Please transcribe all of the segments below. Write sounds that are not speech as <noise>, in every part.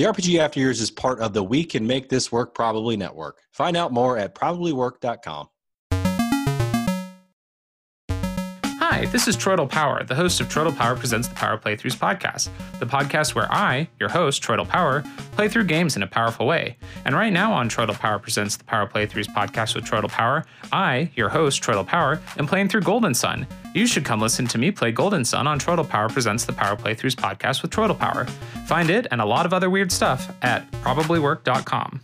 The RPG After Years is part of the We Can Make This Work Probably Network. Find out more at probablywork.com. Hi, this is Troidal Power, the host of Troidal Power Presents the Power Playthroughs podcast, the podcast where I, your host, Troidal Power, play through games in a powerful way. And right now on Troidal Power Presents the Power Playthroughs podcast with Troidal Power, I, your host, Troidal Power, am playing through Golden Sun. You should come listen to me play Golden Sun on Troidal Power Presents the Power Playthroughs podcast with Troidal Power. Find it and a lot of other weird stuff at probablywork.com.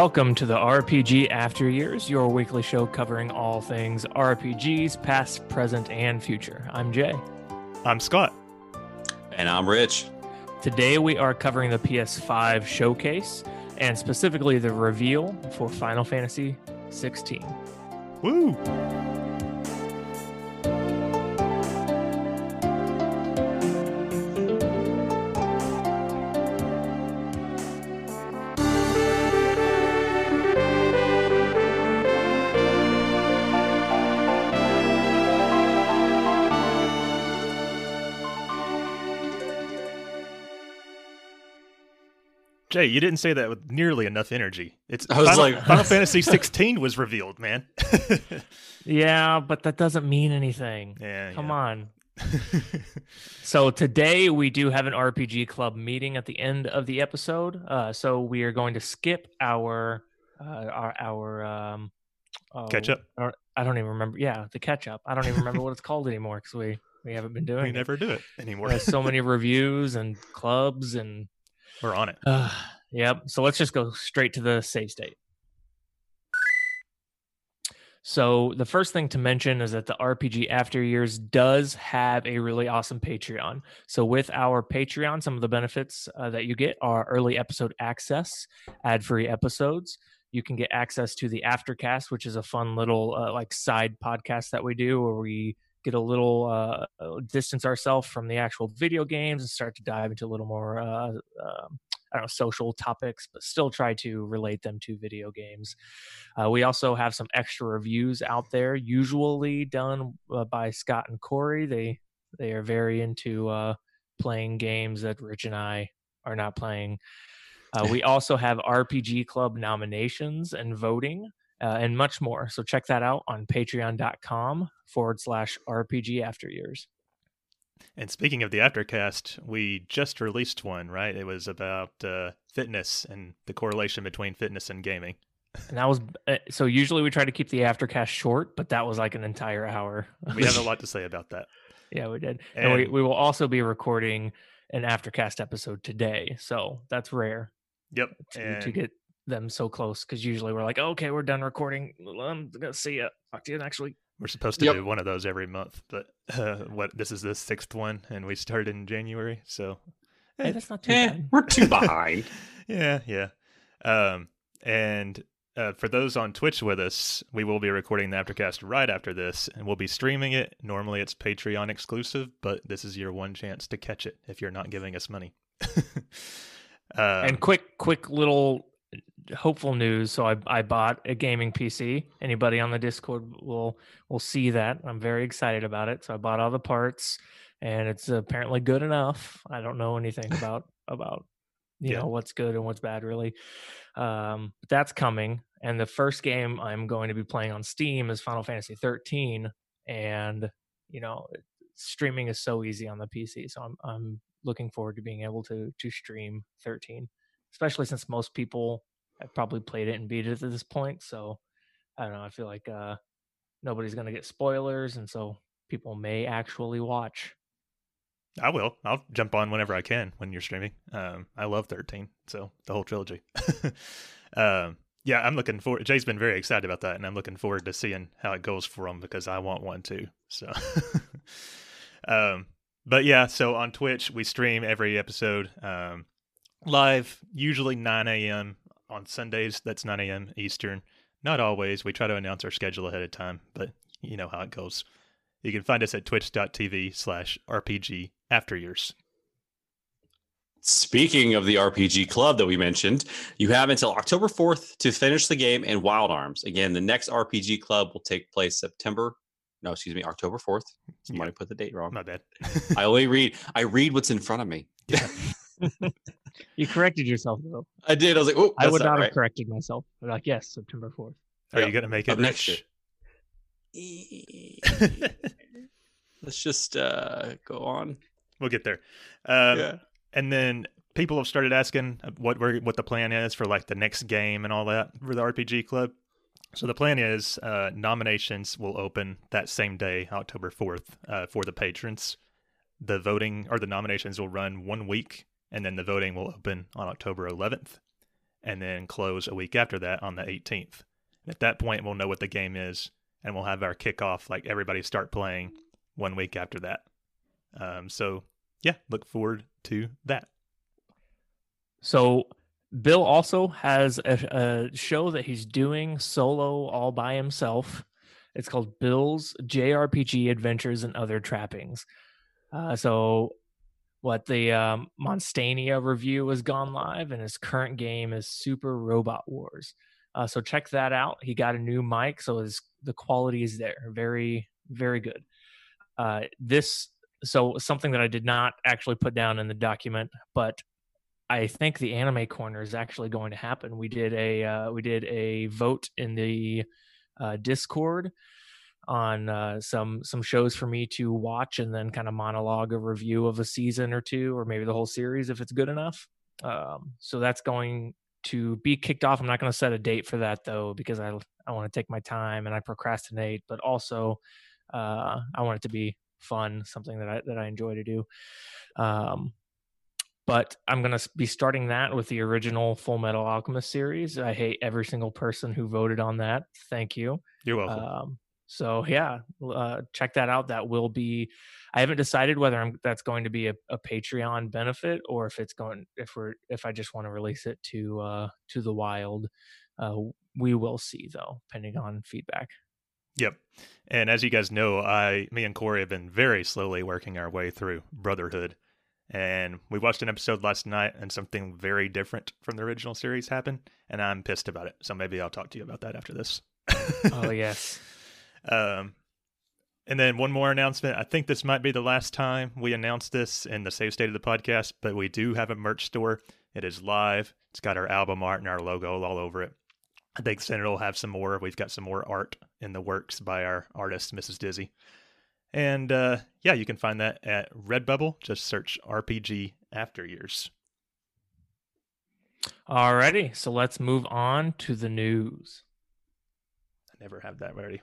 Welcome to the RPG After Years, your weekly show covering all things RPGs, past, present, and future. I'm Jay. I'm Scott. And I'm Rich. Today we are covering the PS5 showcase and specifically the reveal for Final Fantasy 16. Woo! Jay, you didn't say that with nearly enough energy. It's I was Final, like- Final <laughs> Fantasy 16 was revealed, man. <laughs> Yeah, but that doesn't mean anything. yeah, Come yeah. on. <laughs> So today we do have an RPG club meeting at the end of the episode. Uh, so we are going to skip our uh, our our um, oh, Catch up. or- I don't even remember. Yeah, the catch up. I don't even remember what it's called anymore because we we haven't been doing We it. never do it anymore. There's so many reviews and clubs and We're on it. uh, yep. So let's just go straight to the save state. So the first thing to mention is that the RPG After Years does have a really awesome Patreon. So with our Patreon, some of the benefits uh, that you get are early episode access, ad-free episodes. You can get access to the Aftercast, which is a fun little uh, like side podcast that we do, where we get a little uh, uh, distance ourselves from the actual video games and start to dive into a little more uh, um, I don't know social topics, but still try to relate them to video games. Uh, we also have some extra reviews out there, usually done uh, by Scott and Corey. They they are very into uh, playing games that Rich and I are not playing. Uh, we <laughs> also have RPG Club nominations and voting. Uh, and much more. So check that out on patreon.com forward slash RPG after years. And speaking of the Aftercast, we just released one, right? It was about uh, fitness and the correlation between fitness and gaming. And that was uh, so usually we try to keep the aftercast short, but that was like an entire hour. <laughs> We have a <laughs> lot to say about that. Yeah, we did. And, we, And- we will also be recording an aftercast episode today. So that's rare Yep. to, to get them so close because usually we're like, okay, we're done recording. I'm going to see you. Talk to you next week. we're supposed to Yep. do one of those every month, but uh, <laughs> what this is the sixth one, and we started in January, so Hey, Eh, that's not too Eh, bad. we're too behind. <laughs> yeah, yeah. Um, and uh, for those on Twitch with us, we will be recording the Aftercast right after this, and we'll be streaming it. Normally, it's Patreon exclusive, but this is your one chance to catch it if you're not giving us money. um, <laughs> and quick, quick little hopeful news. So I, I bought a gaming PC. Anybody on the Discord will will see that. I'm very excited about it. So I bought all the parts, and it's apparently good enough. I don't know anything <laughs> about about you Yeah. know what's good and what's bad really. Um, but that's coming. And the first game I'm going to be playing on Steam is Final Fantasy 13, and you know streaming is so easy on the PC. So I'm I'm looking forward to being able to to stream 13, especially since most people I've probably played it and beat it at this point. So I don't know. I feel like uh, nobody's gonna get spoilers, and so people may actually watch. I will. I'll jump on whenever I can when you're streaming. Um, I love 13, so the whole trilogy. <laughs> um, yeah, I'm looking forward. Jay's been very excited about that, and I'm looking forward to seeing how it goes for him because I want one too. So, <laughs> um, but yeah, so on Twitch we stream every episode um, live, usually 9 a.m. on Sundays. That's 9 a.m. Eastern. Not always. We try to announce our schedule ahead of time, but you know how it goes. You can find us at twitch.tv slash RPG after years. Speaking of the RPG club that we mentioned, you have until October 4th to finish the game in Wild Arms. Again, the next RPG club will take place September. No, excuse me, October 4th. Somebody yeah. put the date wrong. My bad. I only read I read what's in front of me. Yeah. <laughs> you corrected yourself though. I did. I was like, oh, I would not right. have corrected myself. I'm like, yes, September 4th. Are you gonna make it next year? <laughs> Let's just uh, go on. We'll get there. Um, yeah. And then people have started asking what we're what the plan is for like the next game and all that for the RPG club. So the plan is uh, nominations will open that same day, October fourth, uh, for the patrons. The voting or the nominations will run one week, and then the voting will open on October eleventh, and then close a week after that on the eighteenth. And At that point, we'll know what the game is, and we'll have our kickoff. Like everybody start playing one week after that. Um, so yeah, look forward to that. So Bill also has a, a, show that he's doing solo all by himself. It's called Bill's JRPG Adventures and Other Trappings. Uh, so, what the um, Monstania review has gone live, and his current game is Super Robot Wars. Uh, so check that out. He got a new mic, so his the quality is there, very very good. Uh, this so something that I did not actually put down in the document, but I think the anime corner is actually going to happen. We did a uh, we did a vote in the uh, Discord on uh, some some shows for me to watch and then kind of monologue a review of a season or two or maybe the whole series if it's good enough. Um, so that's going to be kicked off. I'm not going to set a date for that though because I I want to take my time and I procrastinate, but also uh, I want it to be fun, something that I that I enjoy to do. Um, but I'm gonna be starting that with the original Full Metal Alchemist series. I hate every single person who voted on that. Thank you. You're welcome. Um, so yeah, uh, check that out. That will be. I haven't decided whether I'm, that's going to be a, a, Patreon benefit or if it's going if we're if I just want to release it to uh, to the wild. Uh, we will see though, depending on feedback. Yep. And as you guys know, I, me and Corey have been very slowly working our way through Brotherhood. And we watched an episode last night, and something very different from the original series happened, and I'm pissed about it. So maybe I'll talk to you about that after this. oh <laughs> yes. Um, and then one more announcement. I think this might be the last time we announce this in the save state of the podcast, but we do have a merch store. It is live. It's got our album art and our logo all over it. I think Senator will have some more. We've got some more art in the works by our artist, Mrs. Dizzy. And uh, yeah, you can find that at Redbubble. Just search RPG After Years. Alrighty, so let's move on to the news. I never have that ready.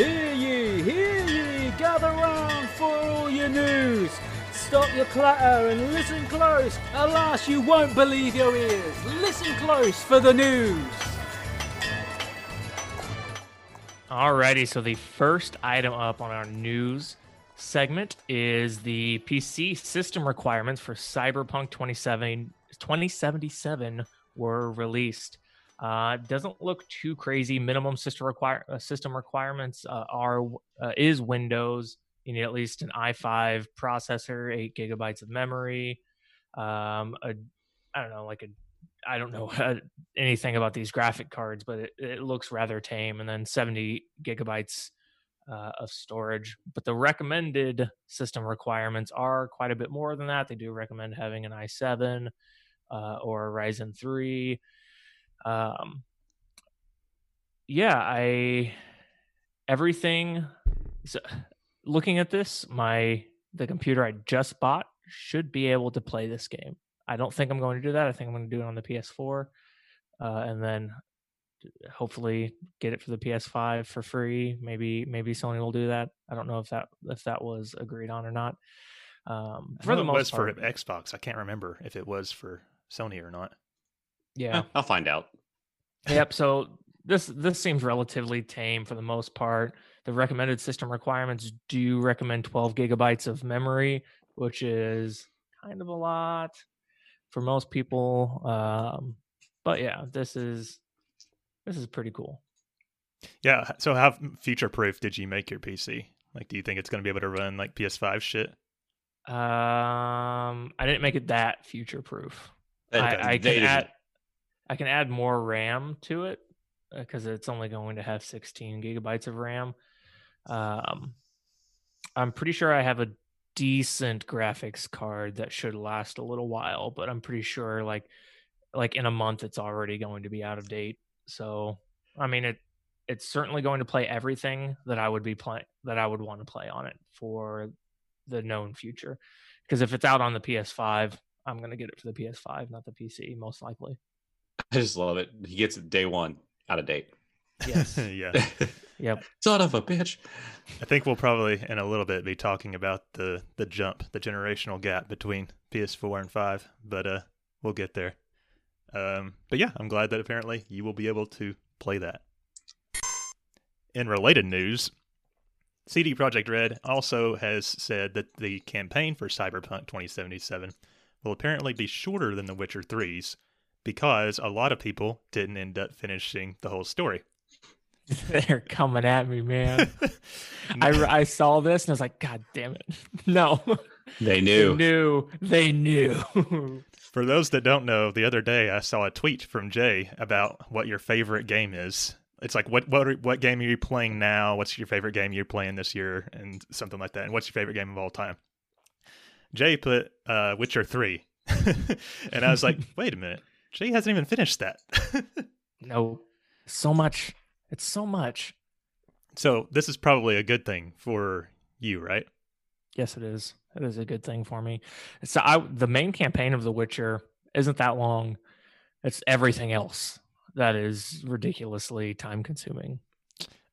Hear ye, hear ye, gather round for all your news. Stop your clatter and listen close. Alas, you won't believe your ears. Listen close for the news. Alrighty, so the first item up on our news segment is the PC system requirements for Cyberpunk 2077 were released. Uh, doesn't look too crazy. Minimum system require uh, system requirements uh, are uh, is Windows, you need at least an i5 processor, eight gigabytes of memory. Um, a I don't know, like a I don't know <laughs> anything about these graphic cards, but it, it looks rather tame. And then 70 gigabytes uh, of storage. But the recommended system requirements are quite a bit more than that. They do recommend having an i7 uh, or a Ryzen 3. Um, yeah, I everything. So looking at this, my the computer I just bought should be able to play this game. I don't think I'm going to do that. I think I'm going to do it on the PS4, uh, and then hopefully get it for the PS5 for free. Maybe maybe Sony will do that. I don't know if that if that was agreed on or not. Um, for the most was part, for Xbox. I can't remember if it was for Sony or not. Yeah, I'll find out. yep. So this this seems relatively tame for the most part. The recommended system requirements do recommend 12 gigabytes of memory, which is kind of a lot for most people. Um, but yeah, this is this is pretty cool. Yeah. So how future proof did you make your PC? Like, do you think it's going to be able to run like PS5 shit? Um, I didn't make it that future proof. I, I can add, I can add more RAM to it because uh, it's only going to have 16 gigabytes of RAM. Um, I'm pretty sure I have a decent graphics card that should last a little while, but I'm pretty sure like like in a month it's already going to be out of date. So I mean it it's certainly going to play everything that I would be playing that I would want to play on it for the known future. Because if it's out on the PS5, I'm gonna get it for the PS5, not the PC, most likely. I just love it. He gets it day one, out of date. Yes. <laughs> yeah. <laughs> yep. Son of a bitch. I think we'll probably in a little bit be talking about the the jump, the generational gap between PS4 and 5, but uh we'll get there. Um but yeah, I'm glad that apparently you will be able to play that. In related news, CD Projekt Red also has said that the campaign for Cyberpunk 2077 will apparently be shorter than The Witcher 3's because a lot of people didn't end up finishing the whole story. <laughs> They're coming at me, man. <laughs> I, I saw this and I was like, God damn it. <laughs> No. They knew. They knew. They knew. For those that don't know, the other day I saw a tweet from Jay about what your favorite game is. It's like what what what game are you playing now? What's your favorite game you're playing this year, and something like that. And what's your favorite game of all time? Jay put uh, Witcher Three, and I was like, wait a minute, Jay hasn't even finished that. <laughs> no, so much. It's so much. So this is probably a good thing for you, right? Yes, it is. It is a good thing for me. So I, the main campaign of The Witcher isn't that long. It's everything else that is ridiculously time consuming.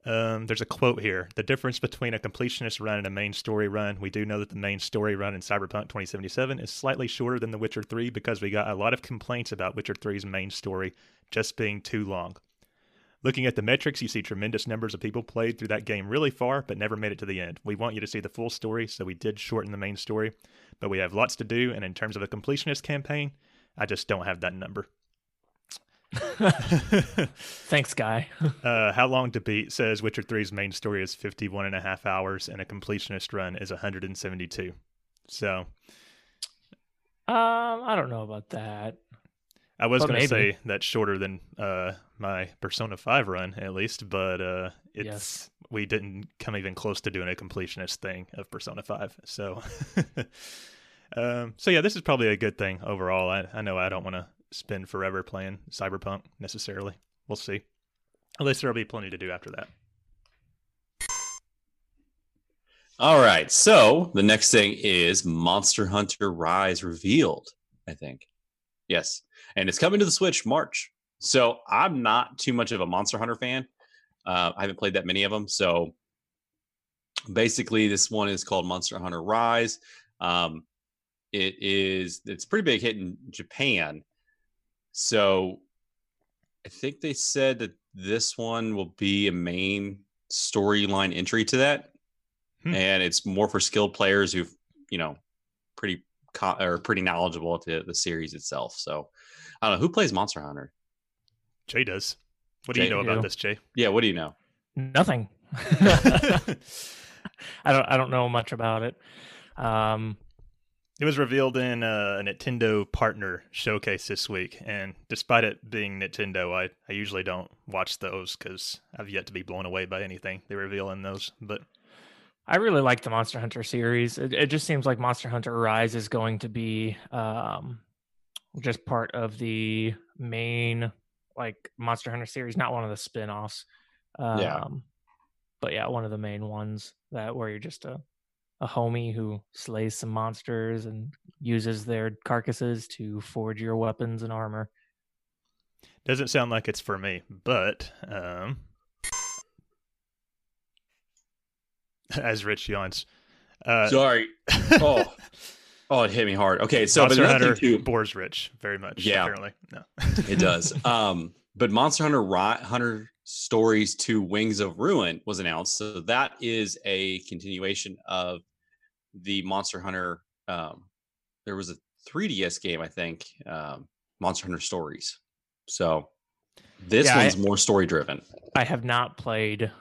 Um, there's a quote here. The difference between a completionist run and a main story run. We do know that the main story run in Cyberpunk 2077 is slightly shorter than The Witcher 3 because we got a lot of complaints about Witcher 3's main story just being too long. Looking at the metrics, you see tremendous numbers of people played through that game really far but never made it to the end. We want you to see the full story, so we did shorten the main story, but we have lots to do, and in terms of a completionist campaign, I just don't have that number. <laughs> Thanks, guy. <laughs> uh, How Long to Beat says Witcher 3's main story is 51 and a half hours, and a completionist run is 172. So. Um, I don't know about that. I was going to say that's shorter than uh, my Persona 5 run, at least, but uh, it's yes. we didn't come even close to doing a completionist thing of Persona 5. So, <laughs> um, so yeah, this is probably a good thing overall. I, I know I don't want to spend forever playing Cyberpunk necessarily. We'll see. At least there'll be plenty to do after that. All right. So the next thing is Monster Hunter Rise revealed, I think. Yes. And it's coming to the Switch March. So I'm not too much of a Monster Hunter fan. Uh, I haven't played that many of them. So basically, this one is called Monster Hunter Rise. Um, it is it's pretty big hit in Japan. So I think they said that this one will be a main storyline entry to that. Hmm. And it's more for skilled players who've, you know, pretty co- or pretty knowledgeable to the series itself. So I don't know who plays Monster Hunter. Jay does. What do Jay, you know about this, Jay? Yeah, what do you know? Nothing. <laughs> <laughs> I don't. I don't know much about it. Um, it was revealed in a Nintendo partner showcase this week, and despite it being Nintendo, I, I usually don't watch those because I've yet to be blown away by anything they reveal in those. But I really like the Monster Hunter series. It, it just seems like Monster Hunter Rise is going to be um, just part of the main like Monster Hunter series, not one of the spin-offs. Um, yeah. But yeah, one of the main ones that where you're just a a homie who slays some monsters and uses their carcasses to forge your weapons and armor. Doesn't sound like it's for me, but um, <laughs> as Rich yawns. Uh, Sorry. <laughs> Oh, oh, it hit me hard. Okay, so Monster but another Hunter thing too, bores Rich very much. Yeah. apparently. No. it does. <laughs> Um, but Monster Hunter Ri- Hunter Stories 2 Wings of Ruin was announced. So that is a continuation of the Monster Hunter. Um, there was a 3DS game, I think, um, Monster Hunter Stories. So this Yeah, I- one's more story driven. I have not played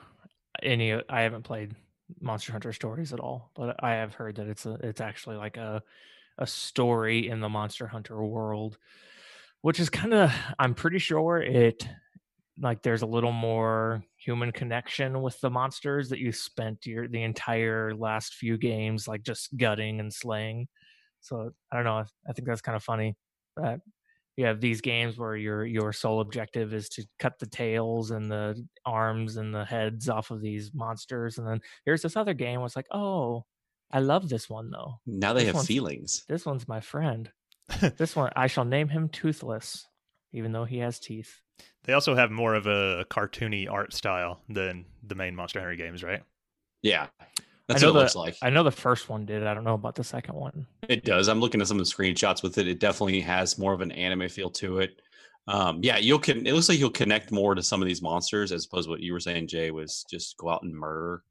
any. I haven't played Monster Hunter Stories at all, but I have heard that it's a. It's actually like a a story in the Monster Hunter world, which is kind of. I'm pretty sure it. Like there's a little more human connection with the monsters that you spent your the entire last few games like just gutting and slaying. So I don't know. I think that's kind of funny that you have these games where your your sole objective is to cut the tails and the arms and the heads off of these monsters and then here's this other game where it's like oh i love this one though Now they This have feelings. this one's my friend <laughs> this one i shall name him toothless even though he has teeth They also have more of a cartoony art style than the main Monster Hunter games, right? Yeah. That's I know what it looks like. i know the first one did i don't know about the second one It does. I'm looking at some of the screenshots with it. It definitely has more of an anime feel to it. Um, yeah, you'll can. It looks like you'll connect more to some of these monsters as opposed to what you were saying, Jay, was just go out and murder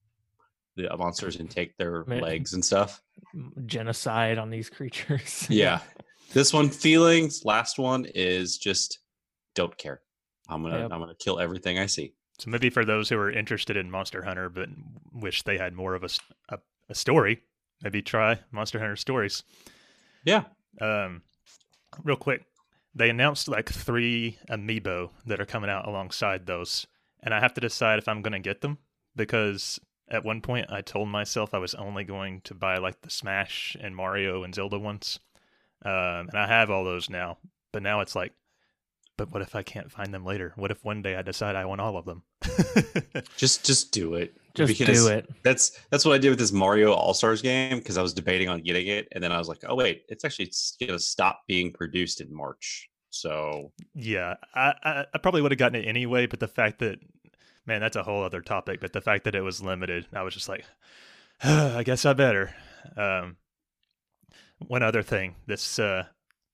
the monsters and take their Ma- legs and stuff. Genocide on these creatures <laughs> Yeah. this one, feelings. Last one is just don't care. I'm gonna Yep. I'm gonna kill everything I see. So maybe for those who are interested in Monster Hunter but wish they had more of a a story, maybe try Monster Hunter Stories. Yeah. Um, real quick, they announced like three amiibo that are coming out alongside those, and I have to decide if I'm going to get them because at one point I told myself I was only going to buy like the Smash and Mario and Zelda ones, um, and I have all those now. But now it's like, but what if I can't find them later? What if one day I decide I want all of them? <laughs> Just just do it. just Because do it That's that's what I did with this Mario All Stars game because I was debating on getting it, and then I was like, oh wait, it's actually s- gonna stop being produced in March. So Yeah, I, I, I probably would have gotten it anyway, but the fact that, man, that's a whole other topic. But the fact that it was limited, I was just like, <sighs> I guess I better. Um, one other thing, this uh,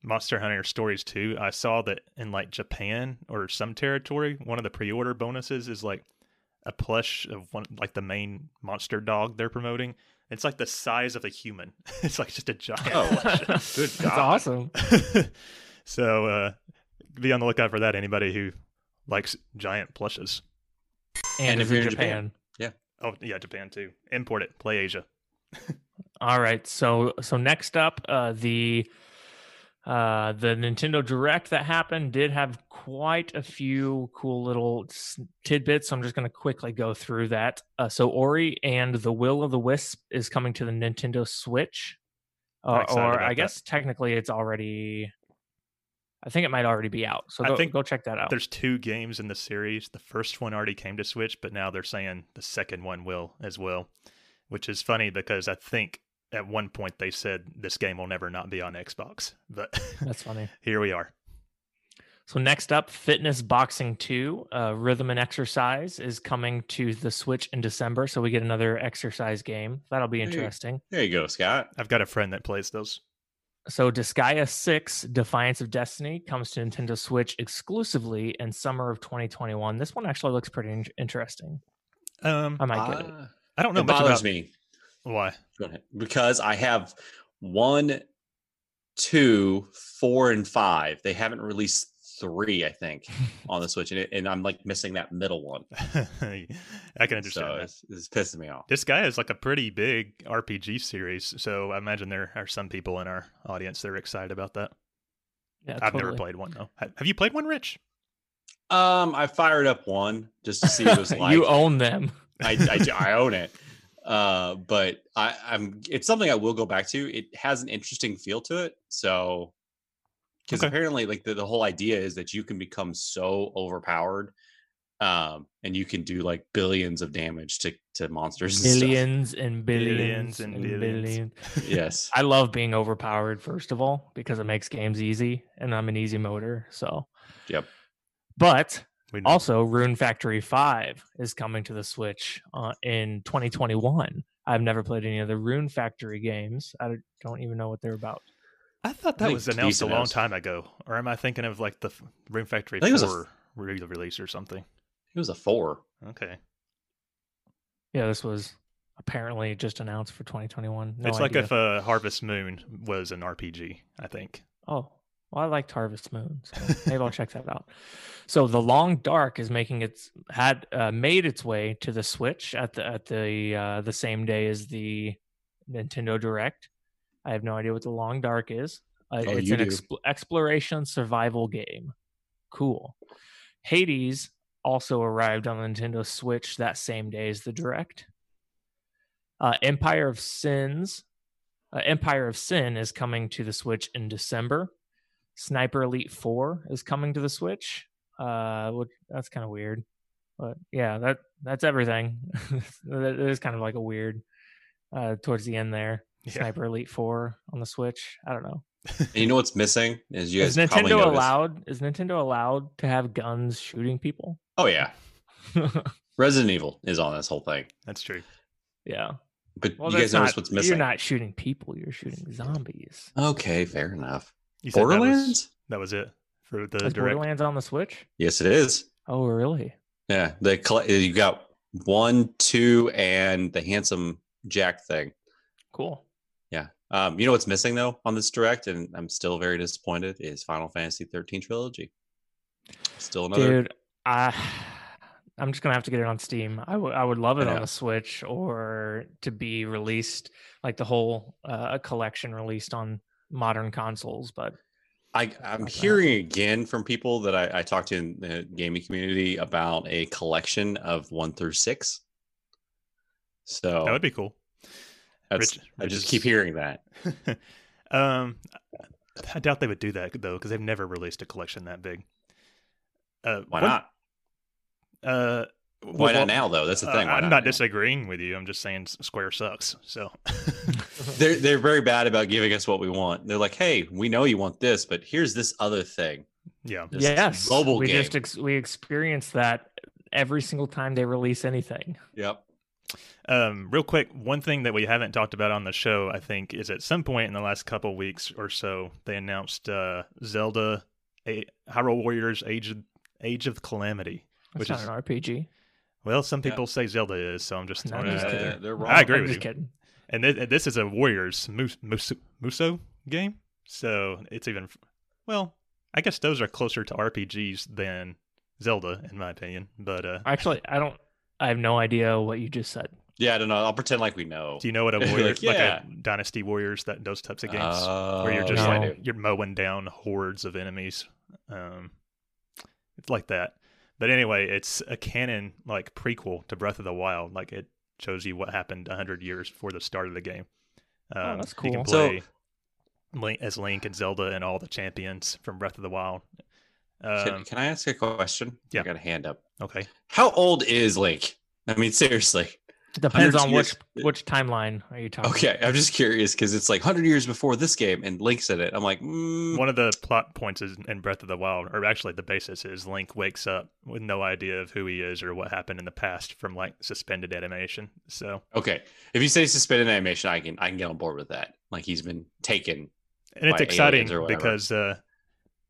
Monster Hunter Stories 2, I saw that in like Japan or some territory, one of the pre-order bonuses is like a plush of one, like the main monster dog they're promoting. It's like the size of a human. <laughs> it's like just a giant. Oh, plush. good <laughs> that's God. awesome <laughs> so uh, be on the lookout for that. Anybody who likes giant plushes. and, And if if you're you're in in japan. yeah, Oh yeah, Japan too. Import it. Play Asia. All right. So so next up, uh, the uh, the Nintendo Direct that happened did have quite a few cool little tidbits. So I'm just going to quickly go through that. Uh, so Ori and the Will of the Wisp is coming to the Nintendo Switch, uh, or I that. guess technically it's already. I think it might already be out. So I think go check that out. There's two games in the series. The first one already came to Switch, but now they're saying the second one will as well, which is funny because I think at one point they said this game will never not be on Xbox, <laughs> but That's funny. <laughs> here we are. So next up, Fitness Boxing 2, uh, Rhythm and Exercise is coming to the Switch in December. So we get another exercise game. That'll be Hey. interesting. There you go, Scott. I've got a friend that plays those. So Disgaea 6, Defiance of Destiny, comes to Nintendo Switch exclusively in summer of 2021. This one actually looks pretty in- interesting. Um, I might get it. Uh, I don't know it much bothers about me why. Because I have one, two, four, and five. They haven't released three, I think, on the Switch, and, it, and I'm like missing that middle one. <laughs> I can understand So that. it's, it's pissing me off. Disgaea is like a pretty big RPG series, so I imagine there are some people in our audience that are excited about that. Yeah, I've never played one though. Have you played one, Rich? Um, I fired up one just to see what it was <laughs> like. you own them. I, I, I own it. Uh, but I, I'm it's something I will go back to. It has an interesting feel to it. So because Okay. apparently like the, the whole idea is that you can become so overpowered um, and you can do like billions of damage to to monsters. and stuff. Billions and billions, Billions and and billions. billions. Yes. I love being overpowered, first of all, because it makes games easy and I'm an easy motor. So, Yep. but We know. Also, Rune Factory 5 is coming to the Switch uh, in 2021. I've never played any of the Rune Factory games. I don't- don't even know what they're about. I thought that think was announced a long has. time ago, or am I thinking of like the Rune Factory I think it was a Four re- release or something? It was a four. Okay, Yeah, this was apparently just announced for 2021. No it's like idea. if uh, Harvest Moon was an RPG. I think. Oh, well, I liked Harvest Moon, so maybe I'll check that out. So, The Long Dark is making its had uh, made its way to the Switch at the at the uh, the same day as the Nintendo Direct. I have no idea what The Long Dark is. Uh, Oh, it's an do. expl- exploration survival game. Cool. Hades also arrived on the Nintendo Switch that same day as the Direct. Uh, Empire of Sins, uh, Empire of Sin is coming to the Switch in December. Sniper Elite Four is coming to the Switch. Uh, which, that's kind of weird, but yeah, that that's everything. <laughs> that is kind of like a weird. Uh, towards the end there, Yeah. Sniper Elite Four on the Switch. I don't know. And you know what's missing? Is you Is guys probably Nintendo allowed? Is Nintendo allowed to have guns shooting people? Oh yeah. <laughs> Resident Evil is on this whole thing. That's true. yeah. But Well, you guys that's notice not- what's missing? You're not shooting people. You're shooting zombies. Okay, fair enough. You said that was, Borderlands? that was it for the Is direct. Borderlands on the Switch? Yes, it is. Oh, really? Yeah, the colle- you got one, two, and the handsome Jack thing. Cool. Yeah. Um, you know what's missing though on this direct, and I'm still very disappointed. Is Final Fantasy 13 trilogy? Still another. Dude, I I'm just gonna have to get it on Steam. I would I would love it I on the Switch or to be released like the whole uh, collection released on modern consoles. But I, I'm like hearing again from people that I, I talked to in the gaming community about a collection of one through six. So That would be cool. that's, Rich- I just keep hearing that. <laughs> um, I doubt they would do that though, because they've never released a collection that big. Uh, Why one- not? Uh, Why not now though? That's the uh, thing. Why I'm not, not disagreeing with you. I'm just saying Square sucks. So <laughs> They're they're very bad about giving us what we want. They're like, hey, we know you want this, but here's this other thing. yeah, This yes, mobile we game. just ex- we experience that every single time they release anything. Yep. Um, real quick, one thing that we haven't talked about on the show, I think, is at some point in the last couple weeks or so, they announced uh, Zelda, a- Hyrule Warriors: Age of Age of Calamity. That's Which is- an RPG. Well, some Yeah. people say Zelda is, so I'm just No, I'm just out kidding. there. they're wrong. I agree I'm with just you. kidding. And th- this is a Warriors Mus- Mus- Musou game, so it's even well. I guess those are closer to RPGs than Zelda, in my opinion. But uh, Actually, I don't. I have no idea what you just said. Yeah, I don't know. I'll pretend like we know. do you know what a Like, <laughs> warrior, like yeah. a Dynasty Warriors, that those types of games? Uh, where you're just No. like you're mowing down hordes of enemies. Um, it's like that. But anyway, it's a canon like prequel to Breath of the Wild. Like it shows you what happened hundred years before the start of the game. Um, Oh, that's You can cool. So- play Link, as Link and Zelda and all the champions from Breath of the Wild. Can, Um, can I ask a question? yeah. I got a hand up. okay, How old is Link? I mean, seriously. Depends on which years- which timeline are you talking? Okay, I'm just curious because it's like 100 years before this game and Link's in it. I'm like, mm, one of the plot points is in Breath of the Wild, or actually the basis is Link wakes up with no idea of who he is or what happened in the past from like suspended animation. So okay. If you say suspended animation, I can I can get on board with that. Like he's been taken. and it's exciting aliens or whatever. because uh,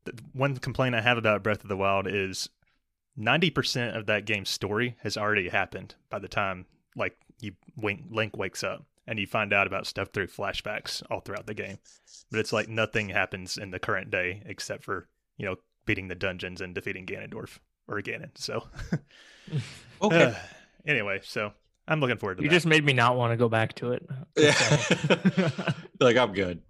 th- one complaint I have about Breath of the Wild is ninety percent of that game's story has already happened by the time like you Link, Link wakes up and you find out about stuff through flashbacks all throughout the game. But it's like nothing happens in the current day except for you know beating the dungeons and defeating Ganondorf or Ganon. So <laughs> Okay. uh, <sighs> anyway, so I'm looking forward to it. You that. just made me not want to go back to it. Yeah. <laughs> <laughs> like I'm good.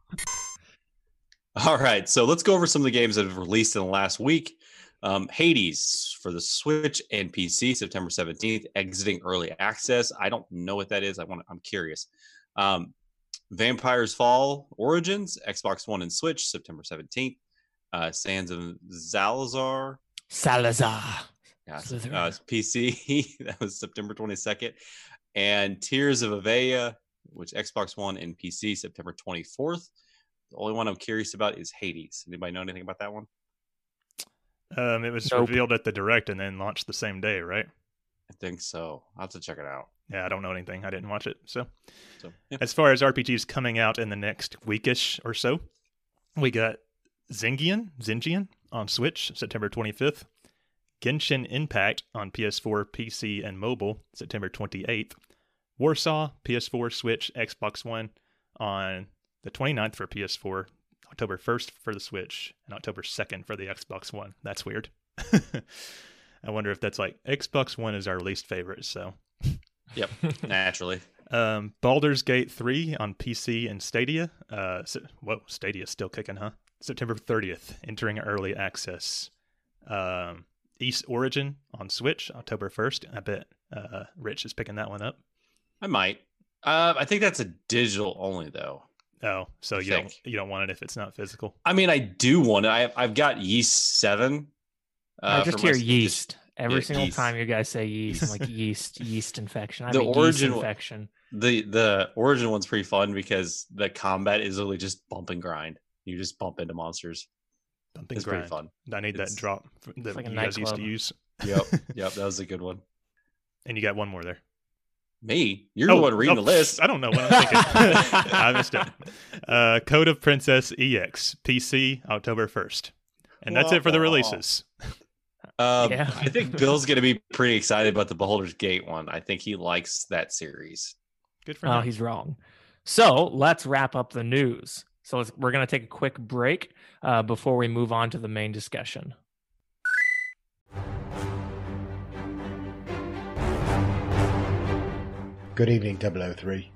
All right, so let's go over some of the games that have released in the last week. Um, Hades for the Switch and PC, September 17th, exiting early access. I don't know what that is. I want. I'm curious. Um, Vampires Fall Origins, Xbox One and Switch, September 17th. Uh, Sands of Zalazar, Salazar. Yeah, uh, PC <laughs> that was September 22nd, and Tears of Avia, which Xbox One and PC September 24th. The only one I'm curious about is Hades. Anybody know anything about that one? Um, it was Nope. revealed at the direct and then launched the same day, right? I think so. I'll have to check it out. Yeah, I don't know anything. I didn't watch it. So, So yeah. as far as RPGs coming out in the next weekish or so, we got Zingian, Zingian on Switch, September 25th. Genshin Impact on PS4, PC, and mobile, September 28th. Warsaw, PS4, Switch, Xbox One on the 29th for PS4, October 1st for the Switch, and October 2nd for the Xbox One. That's weird. <laughs> I wonder if that's like Xbox One is our least favorite, so Yep, <laughs> Naturally. um, Baldur's Gate 3 on PC and Stadia. Uh, se- whoa, Stadia's still kicking, huh? September 30th, entering early access. Um, Ys Origin on Switch, October 1st. I bet uh, Rich is picking that one up. I might. Uh, I think that's a digital only though. Oh, so I you don't you don't want it if it's not physical. I mean, I do want it. I, I've got Yeast Seven. I uh, just for my- hear yeast. Every yeah, single yeast. time you guys say yeast, I'm like <laughs> yeast, yeast infection. I The have a yeast origin- infection. the the origin one's pretty fun because the combat is literally just bump and grind. You just bump into monsters. Bumping It's grind. pretty fun. I need that drop that like a you guys used to use. Yep, <laughs> yep, that was a good one. And you got one more there. Me, you're the one reading oh, the list. I don't know what I'm thinking. <laughs> I missed it. Uh, Code of Princess EX, PC, October 1st. And that's it for the Wah, wah. releases. Um, Yeah. I think Bill's gonna be pretty excited about the Beholder's Gate one. I think he likes that series. Good for Oh, him. he's wrong. So let's wrap up the news. So let's, we're going to take a quick break uh, before we move on to the main discussion. Good evening, 003.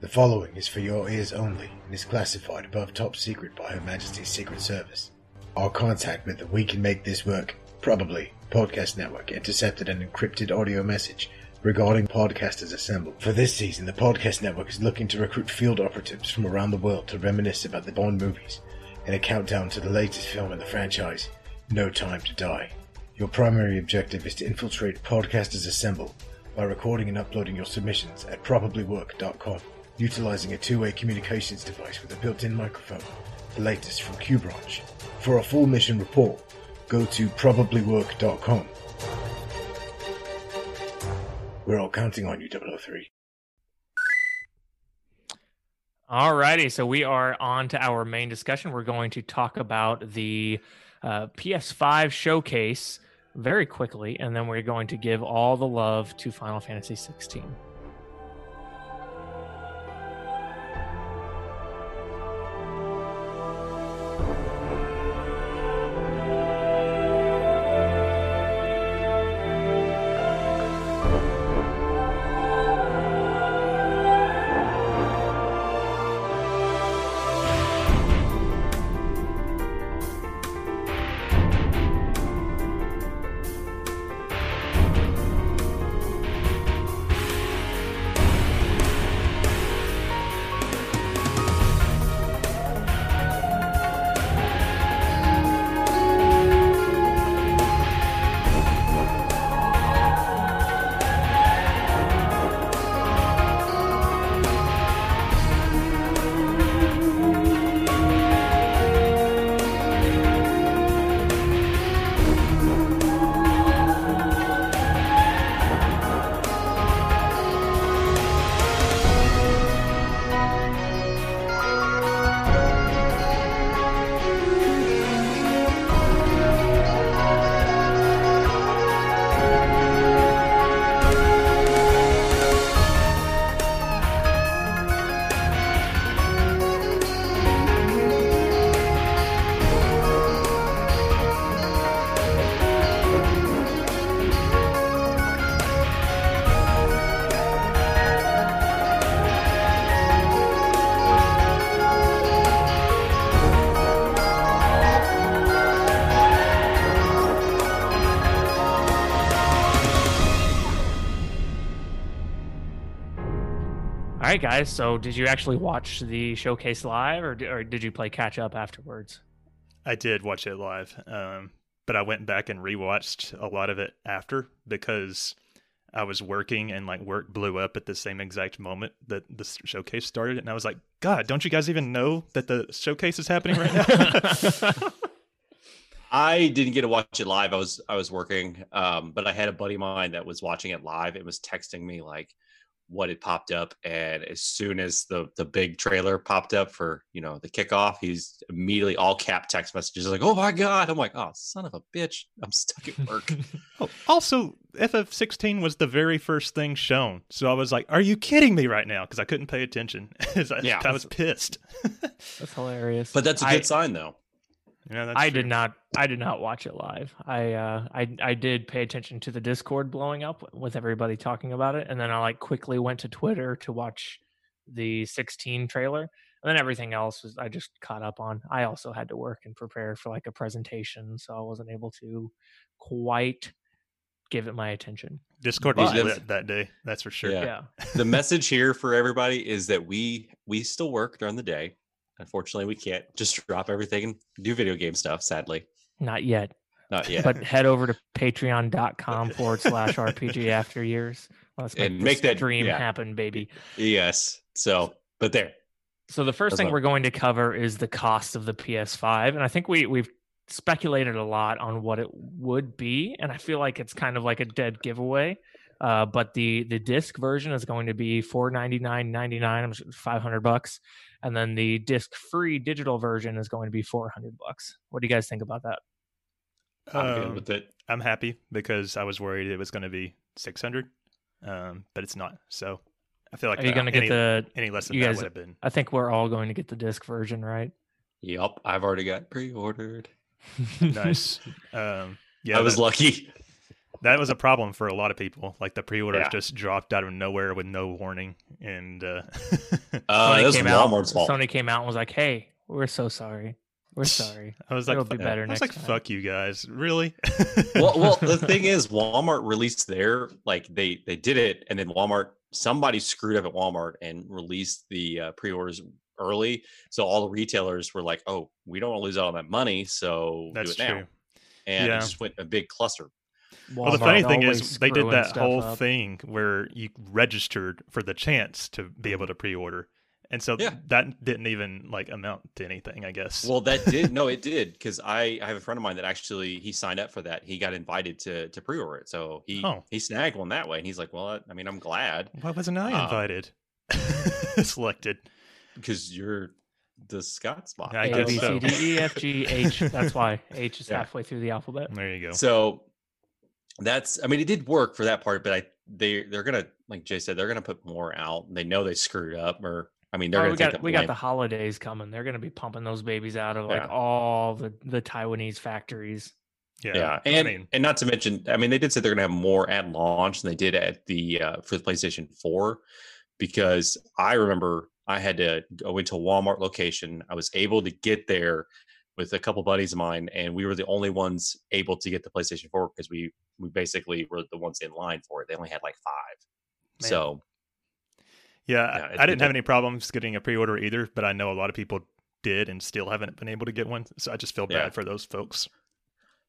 The following is for your ears only and is classified above top secret by Her Majesty's Secret Service. Our contact with the We Can Make This Work, probably, podcast network intercepted an encrypted audio message regarding Podcasters assembled. For this season, the podcast network is looking to recruit field operatives from around the world to reminisce about the Bond movies in a countdown to the latest film in the franchise, No Time to Die. Your primary objective is to infiltrate Podcasters Assemble by recording and uploading your submissions at probablywork.com, utilizing a two-way communications device with a built-in microphone, the latest from QBranch. For a full mission report, go to probablywork.com. We're all counting on you, 003. Alrighty, so we are on to our main discussion. We're going to talk about the uh, PS5 showcase very quickly, and then we're going to give all the love to Final Fantasy 16. Right, guys. So, did you actually watch the showcase live, or, or did you play catch up afterwards? I did watch it live. Um, but I went back and rewatched a lot of it after because I was working and like work blew up at the same exact moment that the showcase started, and I was like, God, don't you guys even know that the showcase is happening right now? <laughs> I didn't get to watch it live. I was I was working, um, but I had a buddy of mine that was watching it live and was texting me like what had popped up. And as soon as the the big trailer popped up for you know the kickoff, he's immediately all cap text messages like, "Oh my god!" I'm like, "Oh son of a bitch, I'm stuck at work." <laughs> oh, also, FF16 was the very first thing shown, so I was like, "Are you kidding me right now?" Because I couldn't pay attention. <laughs> I, Yeah. I was pissed. <laughs> That's hilarious. but that's a good I- sign though. Yeah, that's I true. did not. I did not watch it live. I uh, I I did pay attention to the Discord blowing up with everybody talking about it, and then I like quickly went to Twitter to watch the 16 trailer, and then everything else was I just caught up on. I also had to work and prepare for like a presentation, so I wasn't able to quite give it my attention. Discord was lit that day. That's for sure. Yeah. Yeah, the message here for everybody is that we we still work during the day. Unfortunately, we can't just drop everything and do video game stuff. Sadly, not yet. not yet. But head over to patreon.com <laughs> forward slash RPG after years. Let's make, And make that- dream yeah. happen, baby. yes. So, but there. So the first That's thing we're going to cover is the cost of the PS5, and I think we we've speculated a lot on what it would be, and I feel like it's kind of like a dead giveaway. Uh, but the the disc version is going to be four ninety nine ninety nine, five hundred bucks, and then the disc free digital version is going to be four hundred bucks. What do you guys think about that? I'm good Um, with it. I'm happy because I was worried it was going to be 600, um, but it's not. So I feel like Are you going to get the? any less than you that guys- would have been. I think we're all going to get the disc version, right? Yep, I've already got pre-ordered. nice. <laughs> Um, yeah, I was that, lucky. That was a problem for a lot of people. Like the pre-orders Yeah. just dropped out of nowhere with no warning, and uh, <laughs> <laughs> Uh, that was came out. Walmart's fault. Sony came out and was like, "Hey, we're so sorry. We're <laughs> sorry." I was like, It'll be "Fu- better I was next like, time. "Fuck you guys, really?" well, well, the thing is, Walmart released their like they they did it, and then Walmart somebody screwed up at Walmart and released the uh, pre-orders early, so all the retailers were like, "Oh, we don't want to lose out on that money, so that's do it now." true. And Yeah. it just went a big cluster. Well, the funny thing is, they did that whole up. thing where you registered for the chance to be able to pre-order, and so Yeah. that didn't even like amount to anything, I guess. Well, that did no, it <laughs> did because I I have a friend of mine that actually he signed up for that. He got invited to to pre-order it, so he Oh. he snagged one that way, and he's like, "Well, I, I mean, I'm glad why wasn't I uh, invited? <laughs> Selected. because you're the Scott spot." I A, guess so. C, D, E, F, G, H. That's why H is Yeah. halfway through the alphabet. There you go. So that's I mean it did work for that part, but I they they're gonna like Jay said they're gonna put more out. They know they screwed up, or I mean they're Oh, gonna we take got the we got the holidays coming. They're going to be pumping those babies out of like all the the Taiwanese factories. yeah, yeah, I and mean, and not to mention, I mean they did say they're gonna have more at launch than they did at the uh, for the PlayStation Four, because I remember I had to go into a Walmart location. I was able to get there with a couple buddies of mine, and we were the only ones able to get the PlayStation Four because we we basically were the ones in line for it. They only had like five, Man. so. yeah, yeah, I, it- I it didn't have any problems getting a pre-order either, but I know a lot of people did and still haven't been able to get one. So I just feel bad Yeah. for those folks.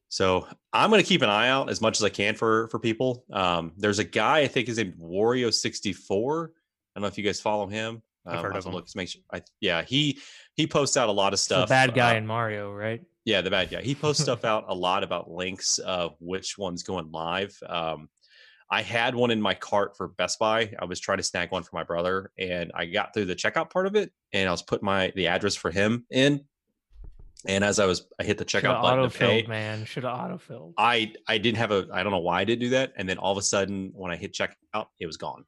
So I'm going to keep an eye out as much as I can for for people. Um, there's a guy I think is named Wario 64. I don't know if you guys follow him. I've Um, heard of him. Look, make sure. I, yeah, he he posts out a lot of stuff. the bad guy uh, in Mario, right? yeah, the bad guy. He posts stuff <laughs> out a lot about links of which one's going live. Um, I had one in my cart for Best Buy. I was trying to snag one for my brother, and I got through the checkout part of it, and I was putting my the address for him in. And as I was, I hit the checkout button to pay. man. Should have autofilled. I I didn't have a I don't know why I didn't do that, and then all of a sudden when I hit checkout, it was gone.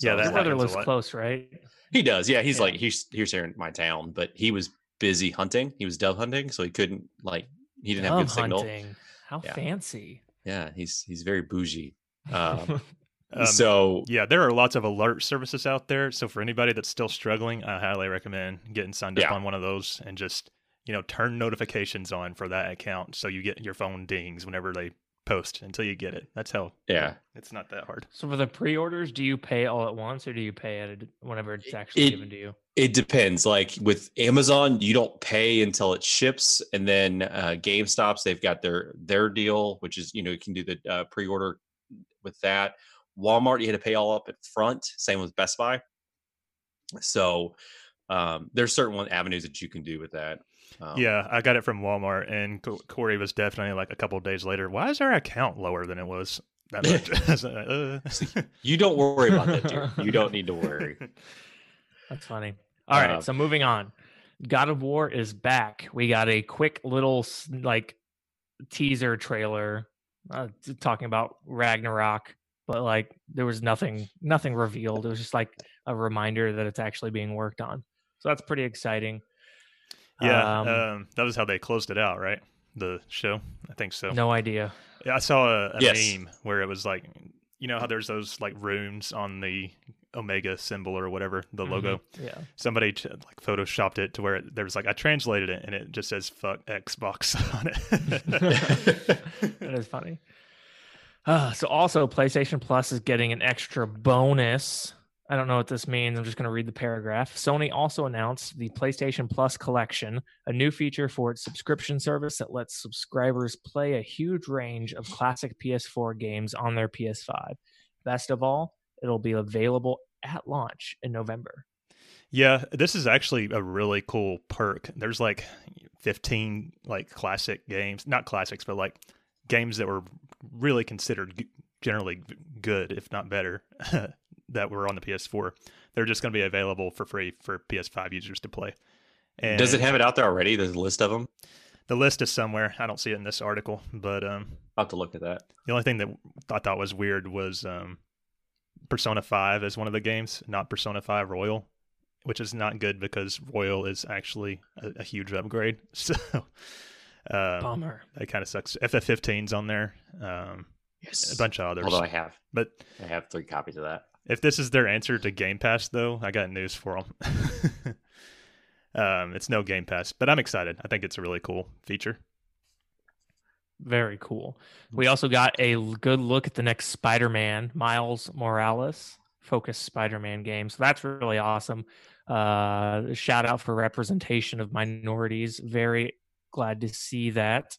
Yeah, that brother happens lives close, right? he does. Yeah, he's Yeah. like he's he's here in my town, but he was busy hunting. He was dove hunting, so he couldn't like he didn't have Dove good signal. hunting. How Yeah. fancy. Yeah, he's he's very bougie. <laughs> Um, Um, so Yeah, there are lots of alert services out there. So for anybody that's still struggling, I highly recommend getting signed up on one of those and just you know turn notifications on for that account so you get your phone dings whenever they post until you get it. That's how. Yeah. It's not that hard. So for the pre-orders, do you pay all at once or do you pay at a, whenever it's actually It- given to you? It depends. Like with Amazon, you don't pay until it ships, and then uh, GameStops they've got their their deal, which is you know you can do the uh, pre-order with that. Walmart you had to pay all up at front. Same with Best Buy. So um, there's certain one avenues that you can do with that. Um, yeah, I got it from Walmart, and Corey was definitely like a couple of days later. Why is our account lower than it was? That much? <laughs> Like, uh. You don't worry about that, dear. You don't need to worry. <laughs> That's funny. All right, Uh, so moving on. God of War is back. We got a quick little like teaser trailer uh, talking about Ragnarok, but like there was nothing nothing revealed. It was just like a reminder that it's actually being worked on. So that's pretty exciting. Yeah, Um, um, that was how they closed it out, right? The show, I think so. No idea. Yeah, I saw a, a Yes. meme where it was like, you know how there's those like runes on the Omega symbol or whatever the Mhm. logo. Yeah. Somebody ch- like photoshopped it to where it, there was like I translated it and it just says "fuck Xbox" <laughs> on it. <laughs> that is funny. Uh, so also PlayStation Plus is getting an extra bonus. I don't know what this means. I'm just going to read the paragraph. Sony also announced the PlayStation Plus collection, a new feature for its subscription service that lets subscribers play a huge range of classic PS4 games on their PS5. Best of all, it'll be available at launch in November. Yeah, this is actually a really cool perk. There's like 15 like classic games, not classics, but like games that were really considered generally good, if not better, <laughs> that were on the PS4. They're just going to be available for free for PS5 users to play. And Does it have it out there already? There's a list of them. the list is somewhere? I don't see it in this article, but um, I'll have to look at that. the only thing that I thought was weird was um, Persona 5 as one of the games, not Persona 5 Royal, which is not good because Royal is actually a, a huge upgrade. <laughs> So um, Bummer. that kind of sucks. FF15's on there, um, Yes. a bunch of others. Although I have, But I have three copies of that. If this is their answer to Game Pass, though, I got news for them. <laughs> um, it's no Game Pass, but I'm excited. I think it's a really cool feature. Very cool. We also got a good look at the next Spider-Man, Miles Morales focused Spider-Man game. So that's really awesome. Uh, shout out for representation of minorities. Very glad to see that.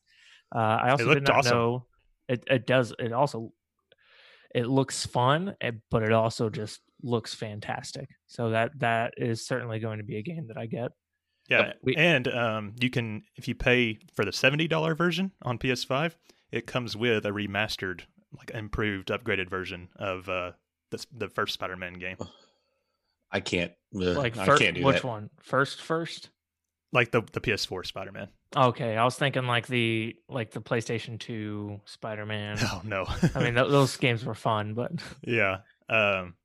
Uh, I also did not awesome. know it. It does. It also it looks fun, eh, but it also just looks fantastic. So that that is certainly going to be a game that I get. Yeah, we- and um, you can if you pay for the seventy dollar version on PS5, it comes with a remastered, like improved, upgraded version of uh, the the first Spider-Man game, I can't. ugh, Like I can't do which that. one? First, first. Like the the PS4 Spider-Man. Okay, I was thinking like the like the PlayStation 2 Spider-Man. <laughs> Oh no, I mean, th- those games were fun, but <laughs> yeah. Um,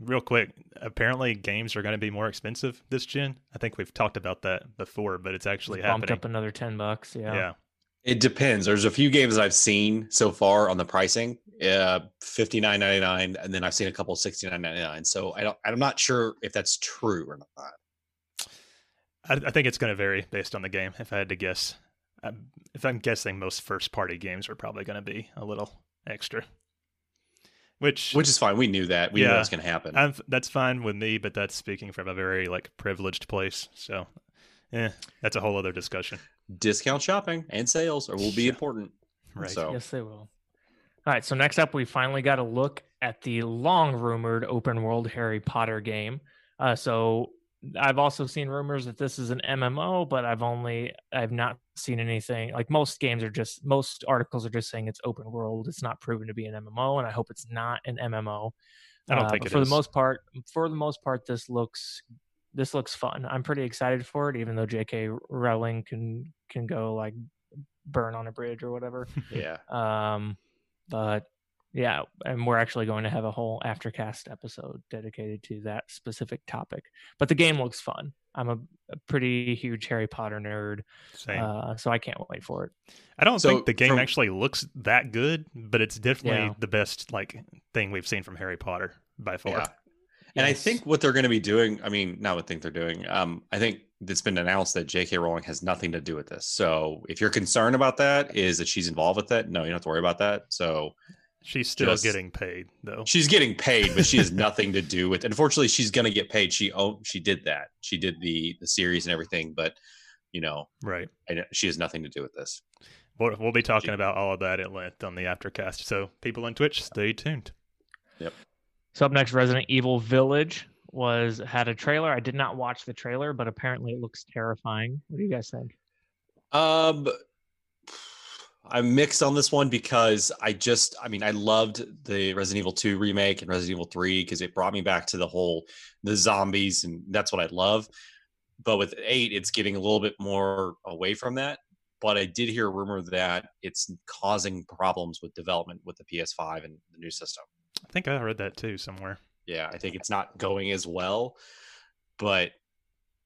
real quick, apparently games are going to be more expensive this gen. I think we've talked about that before, but it's actually bumped happening. up another 10 bucks. Yeah. yeah. It depends. There's a few games I've seen so far on the pricing, uh, fifty nine ninety nine, and then I've seen a couple sixty nine ninety nine. So I don't. I'm not sure if that's true or not. I, I think it's going to vary based on the game. If I had to guess, i if I'm guessing, most first-party games are probably going to be a little extra. Which, Which is fine. We knew that. We knew Yeah. that was going to happen. I'm, that's fine with me, but that's speaking from a very like privileged place. So, eh, that's a whole other discussion, Discount shopping and sales are, will be Yeah. important. right? So Yes, they will. All right. So next up, we finally got a look at the long rumored open world Harry Potter game. Uh, so I've also seen rumors that this is an MMO, but I've only I've not seen anything. Like most games are just most articles are just saying it's open world. It's not proven to be an MMO, and I hope it's not an MMO. I don't Uh, think for is. the most part. For the most part, this looks this looks fun. I'm pretty excited for it, even though J.K. Rowling can can go like burn on a bridge or whatever. <laughs> yeah, Um, but yeah, and we're actually going to have a whole aftercast episode dedicated to that specific topic. But the game looks fun. I'm a, a pretty huge Harry Potter nerd, Same. uh, so I can't wait for it. I don't so think the game from- actually looks that good, but it's definitely Yeah. the best like thing we've seen from Harry Potter by far. yeah. And I think what they're going to be doing, I mean, not what I think they're doing. Um, I think it's been announced that J.K. Rowling has nothing to do with this. So if you're concerned about that, is that she's involved with that? No, you don't have to worry about that. So She's still Just- getting paid though. she's getting paid, but she has <laughs> nothing to do with. Unfortunately, she's gonna get paid. She oh she did that. She did the the series and everything, but you know, Right. I, she has nothing to do with this. We'll, we'll be talking about all of that at length on the aftercast. So people on Twitch, stay tuned. Yep. So up next, Resident Evil Village was had a trailer. I did not watch the trailer, but apparently it looks terrifying. What do you guys think? Um, I'm mixed on this one because I just, I mean, I loved the Resident Evil 2 remake and Resident Evil 3 because it brought me back to the whole the zombies and that's what I love. But with 8, it's getting a little bit more away from that. But I did hear a rumor that it's causing problems with development with the PS5 and the new system. I think I read that too somewhere. Yeah, I think it's not going as well, but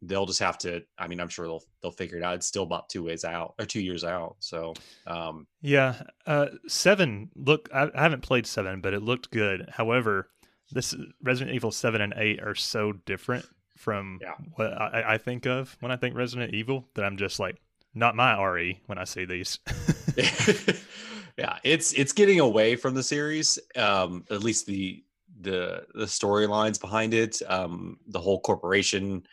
they'll just have to. I mean, I'm sure they'll they'll figure it out. It's still about two ways out or two years out. So, um, Yeah, uh, seven. Look, I, I haven't played seven, but it looked good. However, this Resident Evil seven and eight are so different from Yeah. what I, I think of when I think Resident Evil that I'm just like not my RE when I see these. <laughs> yeah, it's it's getting away from the series. Um, at least the the the storylines behind it. Um, the whole corporation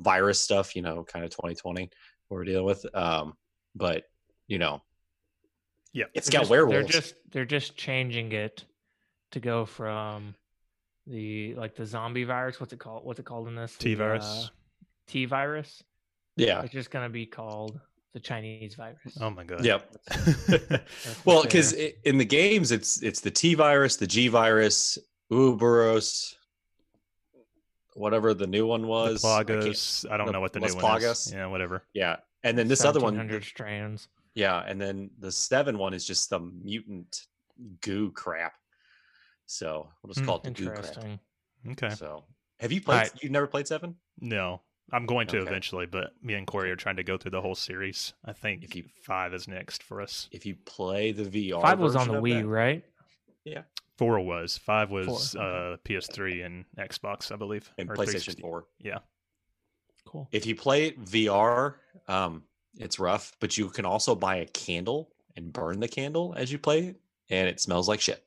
virus stuff. You know, kind of 2020 we're dealing with. Um, but you know, yeah, it's They're got just- werewolves. They're just they're just changing it to go from the like the zombie virus. What's it called? What's it called in this? T virus. uh, T virus. yeah. It's just gonna be called the Chinese virus. Oh my god. Yep. <laughs> Well, because in the games, it's it's the T virus, the G virus, Uberos, whatever the new one The was. I can't- I, don't the know what the Las new one Plagas? is. Yeah, whatever. Yeah, and then this other one, 1700 strands. yeah, and then the seven one is just the mutant goo crap. So we'll just Hmm, call it the goo crap. Okay. So have you played? Alright. You've never played seven? No, I'm going to Okay. eventually, but me and Corey are trying to go through the whole series. I think If you- five is next for us. If you play the VR, Five was on the Wii, that- right? Four was five was Four, uh, PS3 and Xbox, I believe, and or PlayStation Four. Yeah, Cool. If you play it VR, um, it's rough, but you can also buy a candle and burn the candle as you play it, and it smells like shit.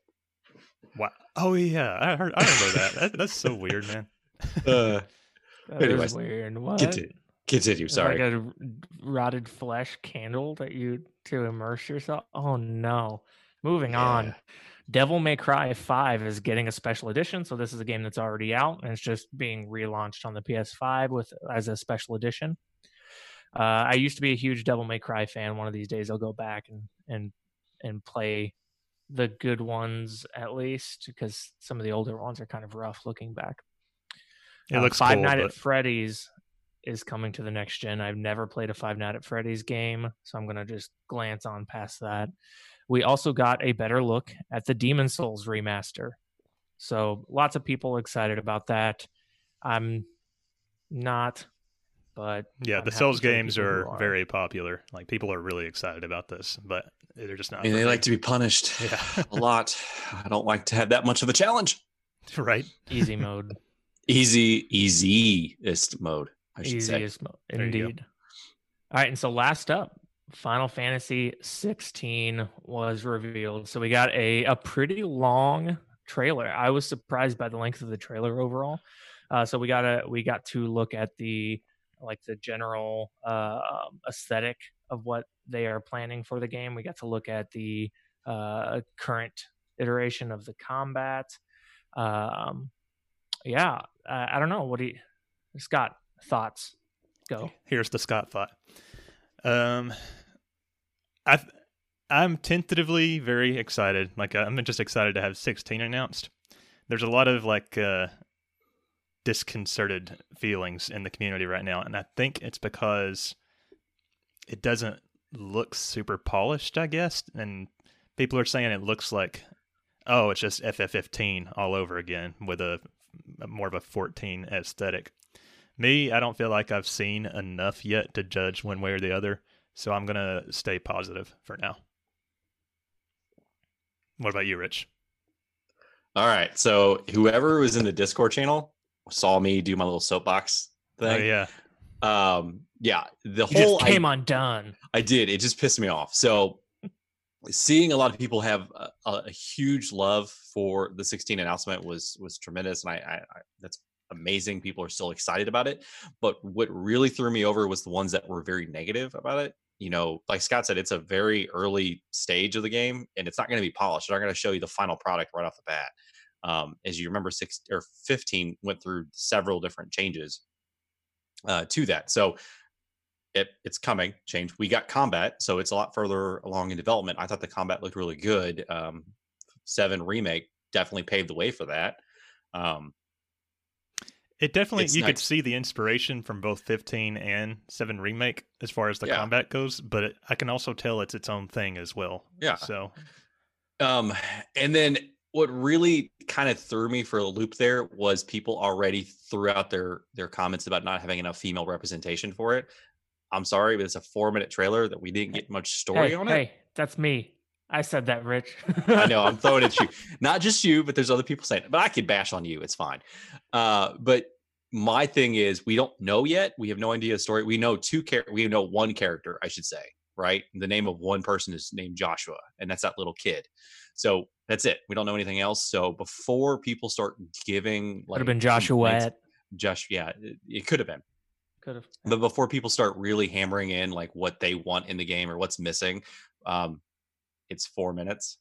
wow. Oh yeah, I heard. I remember that. that. That's so weird, man. Uh, <laughs> That is Anyways, weird. What? continue. Continue. Is it Sorry. Like a rotted flesh candle that you to immerse yourself. Oh no. Moving on. Devil May Cry 5 is getting a special edition. So this is a game that's already out and it's just being relaunched on the PS5 with as a special edition. Uh, I used to be a huge Devil May Cry fan. One of these days I'll go back and and and play the good ones at least because some of the older ones are kind of rough looking back. It Uh, looks Five cool, Nights but at Freddy's is coming to the next gen. I've never played a Five Night at Freddy's game, so I'm gonna just glance on past that. We also got a better look at the Demon Souls remaster, so lots of people excited about that. I'm not, but yeah, I'm the Souls games are are. very popular. Like people are really excited about this, but they're just not. And for they like to be punished <laughs> Yeah. a lot. I don't like to have that much of a challenge. <laughs> right. easy <laughs> mode, Easy, easiest mode, I should say. easiest mode, There you go. indeed. All right, and so last up, Final Fantasy 16 was revealed. So we got a a pretty long trailer. I was surprised by the length of the trailer overall. Uh, so we got a we got to look at the like the general uh, um, aesthetic of what they are planning for the game. We got to look at the uh, current iteration of the combat. Um, yeah, I, I don't know. What do you, Scott? Thoughts? Go. Here's the Scott thought. Um, I I'm tentatively very excited. Like I'm just excited to have 16 announced. There's a lot of like uh, disconcerted feelings in the community right now, and I think it's because it doesn't look super polished. I guess, and people are saying it looks like oh, it's just FF15 all over again with a more of a 14 aesthetic. Me, I don't feel like I've seen enough yet to judge one way or the other, so I'm gonna stay positive for now. What about you, Rich? All right. So whoever was in the Discord channel saw me do my little soapbox Oh thing. yeah, Um, yeah, the You whole just came I, undone. I did. It just pissed me off. So seeing a lot of people have a, a, a huge love for the 16 announcement was was tremendous, and I, I, I that's amazing. People are still excited about it. But what really threw me over was the ones that were very negative about it. You know, like Scott said, it's a very early stage of the game, and it's not going to be polished. They're not going to show you the final product right off the bat. Um, as you remember, six or 15 went through several different changes uh, to that. So it, it's coming change we got combat so it's a lot further along in development i thought the combat looked really good um, seven remake definitely paved the way for that um, It definitely It's you could see the inspiration from both 15 and 7 remake as far as the Yeah. combat goes, but it, I can also tell it's its own thing as well. Yeah. So um, and then what really kind of threw me for a loop there was people already threw out their their comments about not having enough female representation for it i'm sorry but it's a four minute trailer that we didn't get much story hey, on it hey, that's me. I said that, Rich. I know I'm <laughs> throwing it at you. Not just you, but there's other people saying it. But I could bash on you. It's fine. Uh, but my thing is, we don't know yet. We have no idea the story. We know two char- We know one character, I should say. Right. The name of one person is named Joshua, and that's that little kid. So that's it. We don't know anything else. So before people start giving, like have been Joshua. Josh, yeah, it, it could have been. Could have. But before people start really hammering in like what they want in the game or what's missing, um, it's four minutes.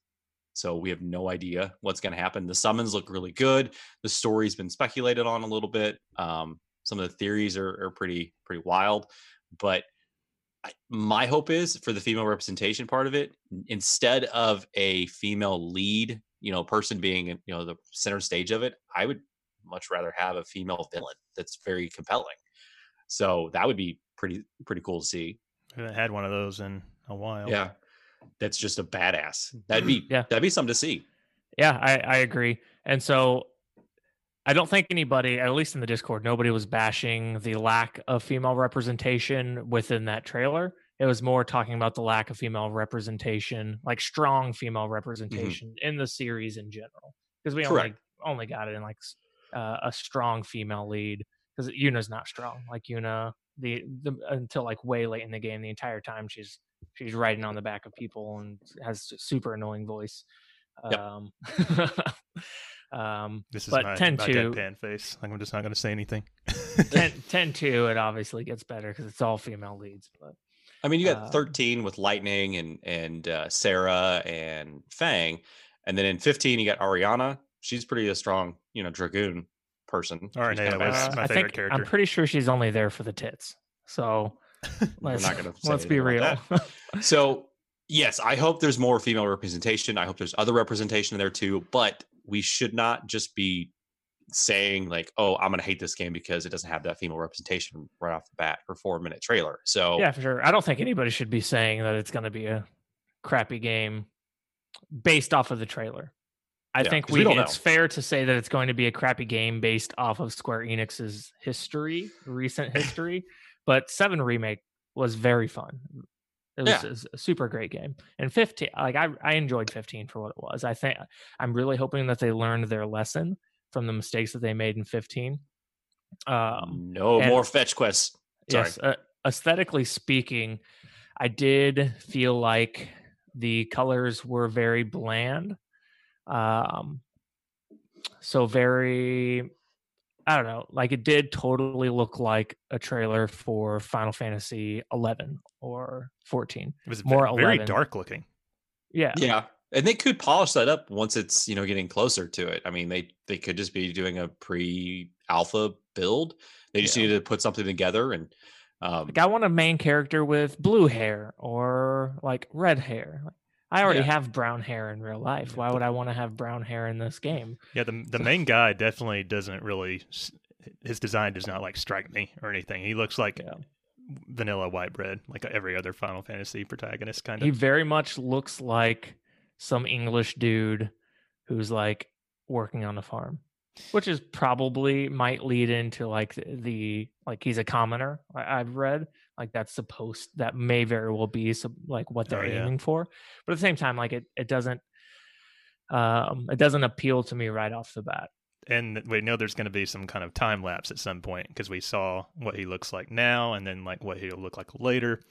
So we have no idea what's going to happen. The summons look really good. The story's been speculated on a little bit. Um, some of the theories are, are pretty pretty wild, but I, my hope is for the female representation part of it, instead of a female lead, you know, person being you know the center stage of it, I would much rather have a female villain that's very compelling. So that would be pretty pretty cool to see. we haven't had one of those in a while. Yeah, that's just a badass. That'd be Yeah. that'd be something to see. Yeah, I, I agree. And so I don't think anybody, at least in the Discord, nobody was bashing the lack of female representation within that trailer. It was more talking about the lack of female representation, like strong female representation in the series in general. Because we only Correct. only got it in like uh, a strong female lead. Because Yuna's not strong. Like Yuna, the, the until like way late in the game, the entire time she's she's riding on the back of people and has a super annoying voice. Yep. Um, <laughs> um, This is But my, 10 my to- deadpan face. Like I'm just not going to say anything. 10, <laughs> 10 2, it obviously gets better because it's all female leads. But I mean, you got Um, 13 with Lightning and and uh, Serah and Fang, and then in 15 you got Aranea. She's pretty a strong, you know, dragoon person. All right, She's kinda yeah, that's badass. my I favorite think character. I'm pretty sure she's only there for the tits. So We're <laughs> let's, not gonna let's be real. <laughs> So yes, I hope there's more female representation. I hope there's other representation there too. But we should not just be saying like, "Oh, I'm gonna hate this game because it doesn't have that female representation right off the bat for four minute trailer." So yeah, for sure. I don't think anybody should be saying that it's going to be a crappy game based off of the trailer. I Yeah, think we, we it's know. fair to say that it's going to be a crappy game based off of Square Enix's history, recent <laughs> history. But Seven Remake was very fun. It was, Yeah. it was a super great game. And 15, like I, I enjoyed 15 for what it was. I think I'm really hoping that they learned their lesson from the mistakes that they made in 15. Um, no more fetch quests. Sorry. Yes, uh, aesthetically speaking, I did feel like the colors were very bland. Um, so very, I don't know, like it did totally look like a trailer for Final Fantasy 11 or 14. it was more ve- very 11. dark looking. Yeah, Yeah. And they could polish that up once it's, you know, getting closer to it. I mean, they they could just be doing a pre-alpha build. They just Yeah. needed to put something together and um like I want a main character with blue hair or like red hair. I already Yeah. have brown hair in real life. Why would I want to have brown hair in this game? Yeah, the the main <laughs> guy definitely doesn't really. His design does not like strike me or anything. He looks like Yeah. vanilla white bread, like every other Final Fantasy protagonist, kind of. he very much looks like some English dude who's like working on a farm, which is probably might lead into like the, the like he's a commoner. I, I've read like that's supposed that may very well be some, like what they're Oh, yeah. aiming for, but at the same time, like it it doesn't um it doesn't appeal to me right off the bat. and we know there's going to be some kind of time lapse at some point because we saw what he looks like now and then like what he'll look like later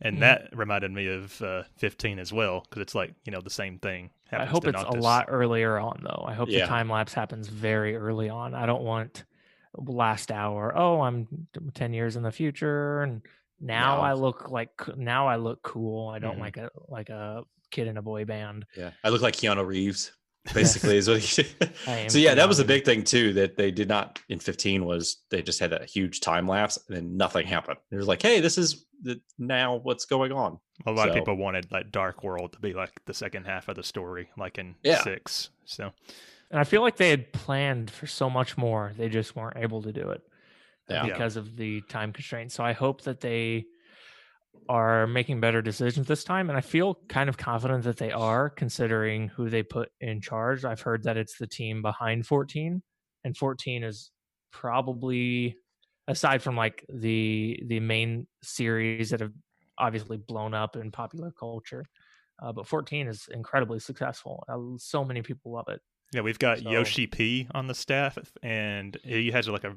and Mhm. that reminded me of uh, 15 as well because it's like you know the same thing I hope it's a lot earlier on though. I hope Yeah. the time lapse happens very early on. I don't want last hour. Oh, I'm ten years in the future, and now No. I look like now I look cool. I don't Mhm. like a like a kid in a boy band. Yeah, I look like Keanu Reeves. <laughs> Basically, is what he. <laughs> I so yeah, that was a big thing too that they did not in 15 was they just had a huge time lapse and then nothing happened. It was like, hey, this is the, now what's going on. a lot of people wanted like dark world to be like the second half of the story like in Yeah. six so And I feel like they had planned for so much more. They just weren't able to do it Yeah. Yeah. because of the time constraints. So I hope that they are making better decisions this time. And I feel kind of confident that they are, considering who they put in charge. I've heard that it's the team behind 14, and 14 is probably aside from like the the main series that have obviously blown up in popular culture. Uh, but 14 is incredibly successful. Uh, so many people love it. yeah we've got So- yoshi p on the staff and he has like a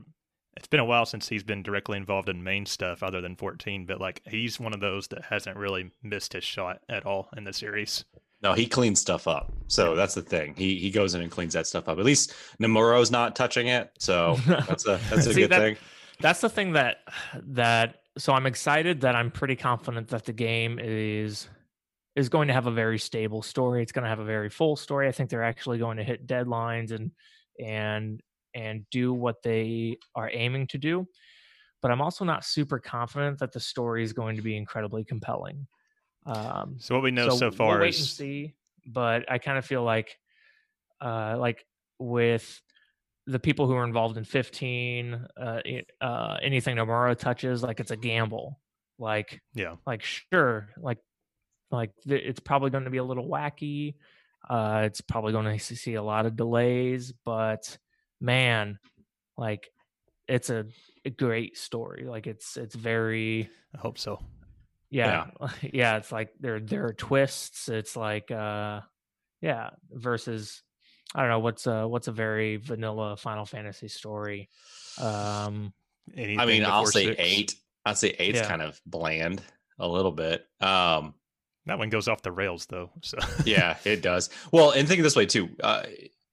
it's been a while since he's been directly involved in main stuff other than 14 but like he's one of those that hasn't really missed his shot at all in the series No, he cleans stuff up. So that's the thing. He he goes in and cleans that stuff up. At least Nomura's not touching it. So <laughs> that's a that's a See, good that- thing. that's the thing that that so i'm excited that i'm pretty confident that the game is is going to have a very stable story it's going to have a very full story i think they're actually going to hit deadlines and and and do what they are aiming to do but i'm also not super confident that the story is going to be incredibly compelling um so what we know so, far we'll wait and is see. But I kind of feel like, uh, like with the people who are involved in 15, uh, uh, anything Nomura touches, like it's a gamble. Like, yeah like sure, like, like th- it's probably going to be a little wacky. Uh, it's probably going to see a lot of delays, but man, like, it's a, a great story. Like it's it's very i hope so yeah <laughs> yeah it's like there there are twists it's like uh yeah versus i don't know what's a what's a very vanilla final fantasy story um Anything I mean, I'll say six? eight. I'd say eight's Yeah. kind of bland a little bit. Um, that one goes off the rails though so yeah, <laughs> it does. Well, and think of this way too. Uh,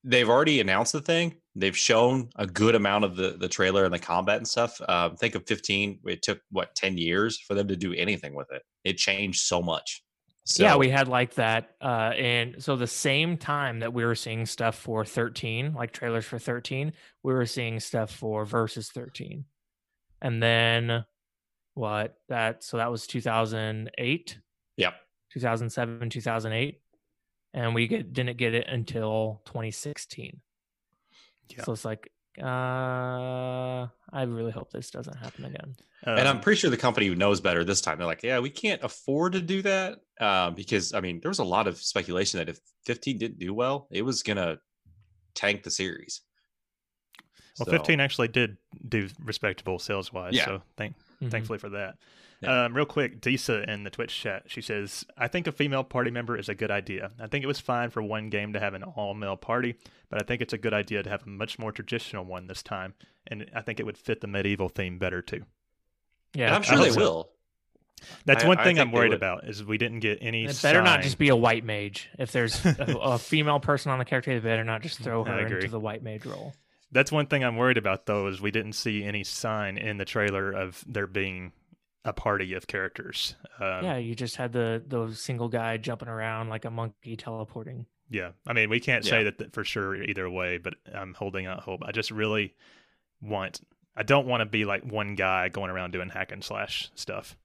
they've already announced the thing. They've shown a good amount of the the trailer and the combat and stuff. Um, think of 15. It took what 10 years for them to do anything with it. It changed so much. So, yeah we had like that uh and so the same time that we were seeing stuff for 13 like trailers for 13 we were seeing stuff for versus 13 and then what that so that was 2008 Yep. 2007 2008 and we get, didn't get it until 2016 Yeah. so it's like uh i really hope this doesn't happen again and I'm Um, pretty sure the company knows better this time. They're like, yeah, we can't afford to do that uh, because I mean, there was a lot of speculation that if 15 didn't do well, it was gonna tank the series. well So, 15 actually did do respectable sales wise Yeah. so thank Mhm. thankfully for that. Yeah. Um, real quick, Disa in the Twitch chat, she says, I think a female party member is a good idea. I think it was fine for one game to have an all male party, but I think it's a good idea to have a much more traditional one this time. And I think it would fit the medieval theme better too. yeah And I'm sure they so. will. That's I- one I thing think I'm worried about is we didn't get any. it better not just be a white mage if there's <laughs> a, a female person on the character they better not just throw her into the white mage role That's one thing I'm worried about though is we didn't see any sign in the trailer of there being a party of characters. Um, yeah you just had the the single guy jumping around like a monkey teleporting Yeah, I mean, we can't say Yeah. that for sure either way, but I'm holding out hope. I just really want. I don't want to be like one guy going around doing hack and slash stuff.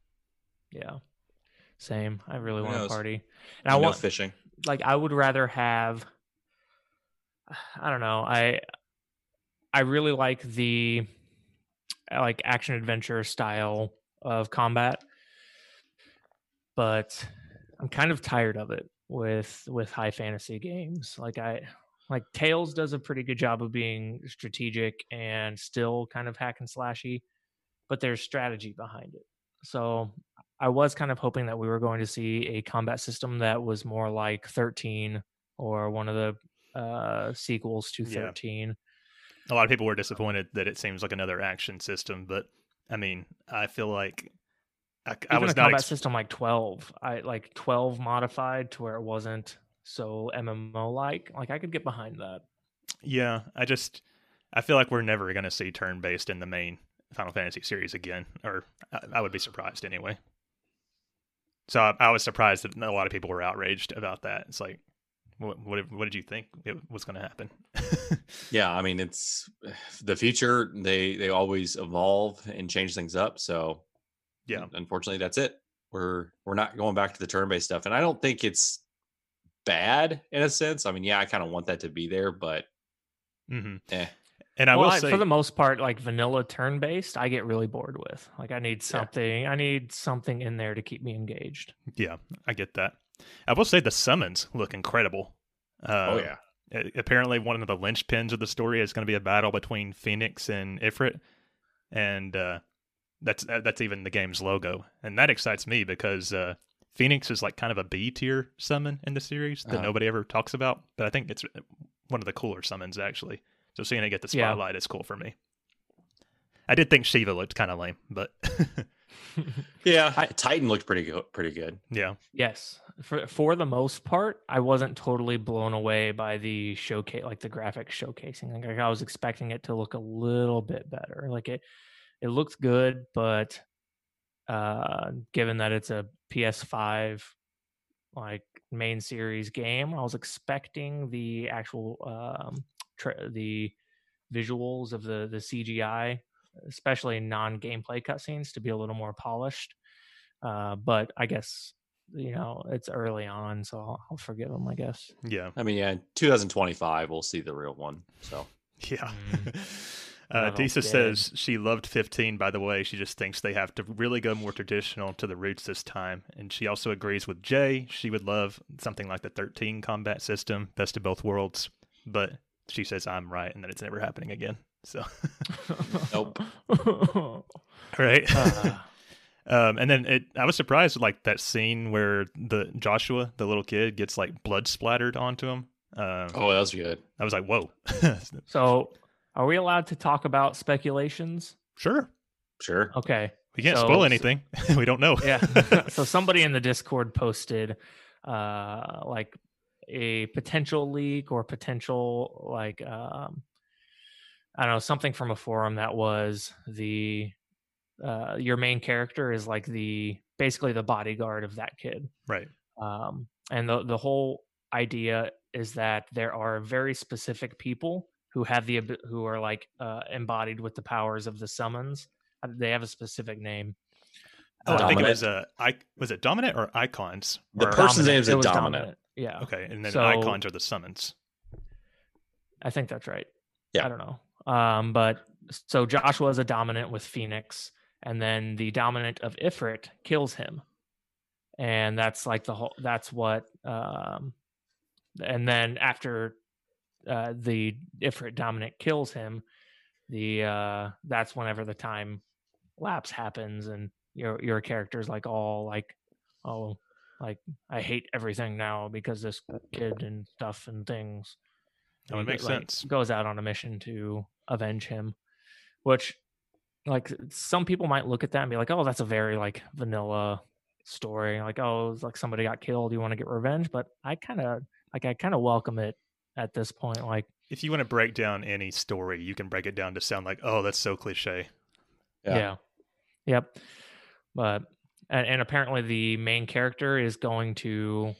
yeah same i really want a party and i no want fishing. like I would rather have I don't know. I I really like the like action adventure style of combat. But I'm kind of tired of it with with high fantasy games. Like I like Tales does a pretty good job of being strategic and still kind of hack and slashy, but there's strategy behind it. So I was kind of hoping that we were going to see a combat system that was more like 13 or one of the uh, sequels to Yeah. 13. a lot of people were disappointed that it seems like another action system, but I mean, I feel like I, I was a not. combat Ex- system like 12, I like 12 modified to where it wasn't so MMO like. Like I could get behind that. yeah, I just I feel like we're never going to see turn based in the main Final Fantasy series again, or I, I would be surprised anyway. So I, I was surprised that a lot of people were outraged about that. It's like, what what, did- what did you think it was going to happen? <laughs> Yeah, I mean it's <sighs> the future. They they always evolve and change things up. So Yeah. unfortunately, that's it. We're we're not going back to the turn based stuff, and I don't think it's bad in a sense. I mean, yeah, I kind of want that to be there, but mm-hmm. eh. And I well, will I- say, for the most part, like vanilla turn based, I get really bored with. Like I need something. I need something in there to keep me engaged. yeah, I get that. I will say the summons look incredible. Uh, oh yeah, apparently one of the linchpins of the story is going to be a battle between Phoenix and Ifrit, and uh, that's uh, that's even the game's logo, and that excites me because uh, Phoenix is like kind of a B tier summon in the series that Uh-huh. nobody ever talks about, but I think it's uh, one of the cooler summons actually. So seeing it get the Yeah. spotlight is cool for me. I did think Shiva looked kind of lame, but <laughs> <laughs> yeah. Titan looked pretty good. Pretty good. yeah, yes, for for the most part, I wasn't totally blown away by the showcase, like the graphics showcasing. Like I was expecting it to look a little bit better. Like it, it looked good, but uh, given that it's a PS5 like main series game, I was expecting the actual um, tra- the visuals of the the CGI, especially non gameplay cutscenes, to be a little more polished. Uh, but I guess you know it's early on, so I'll, I'll forgive them. I guess. yeah, I mean, yeah, 2025 we'll see the real one. So Yeah. Mm. <laughs> Uh, Not Disa says she loved 15, by the way. She just thinks they have to really go more traditional to the roots this time. And she also agrees with Jay. She would love something like the 13 combat system, best of both worlds. But she says I'm right and that it's never happening again. So, Nope. <laughs> right. Uh, <laughs> um, and then it, I was surprised like that scene where the Joshua, the little kid, gets like blood splattered onto him. Um, oh, that was good. I was like, whoa. <laughs> so, are we allowed to talk about speculations? sure. Sure. Okay. We can't So- spoil so- anything. we don't know. yeah so somebody in the discord posted uh like a potential leak or potential like um i don't know something from a forum that was the uh your main character is like the basically the bodyguard of that kid right. um and the the whole idea is that there are very specific people who have the who are like uh embodied with the powers of the summons Uh, they have a specific name Oh, I think it was uh, I was it dominant or icons? The Or- person's name's It a dominant. Yeah, Okay, and then So- icons are the summons. I think that's right. Yeah. I don't know. Um, but so Joshua is a dominant with Phoenix, and then the dominant of Ifrit kills him, and that's like the whole. That's what. Um, and then after uh, the Ifrit dominant kills him, the uh, that's whenever the time lapse happens, and your your character's like all like, oh, like I hate everything now because this kid and stuff and things. That would He, make like, sense. Goes out on a mission to avenge him, which, like, some people might look at that and be like, "Oh, that's a very like vanilla story." Like, "Oh, it's like somebody got killed, you want to get revenge." But I kind of like, I kind of welcome it at this point. Like, If you want to break down any story, you can break it down to sound like, "Oh, that's so cliche." Yeah. yeah, yep. But and, and apparently the main character is going to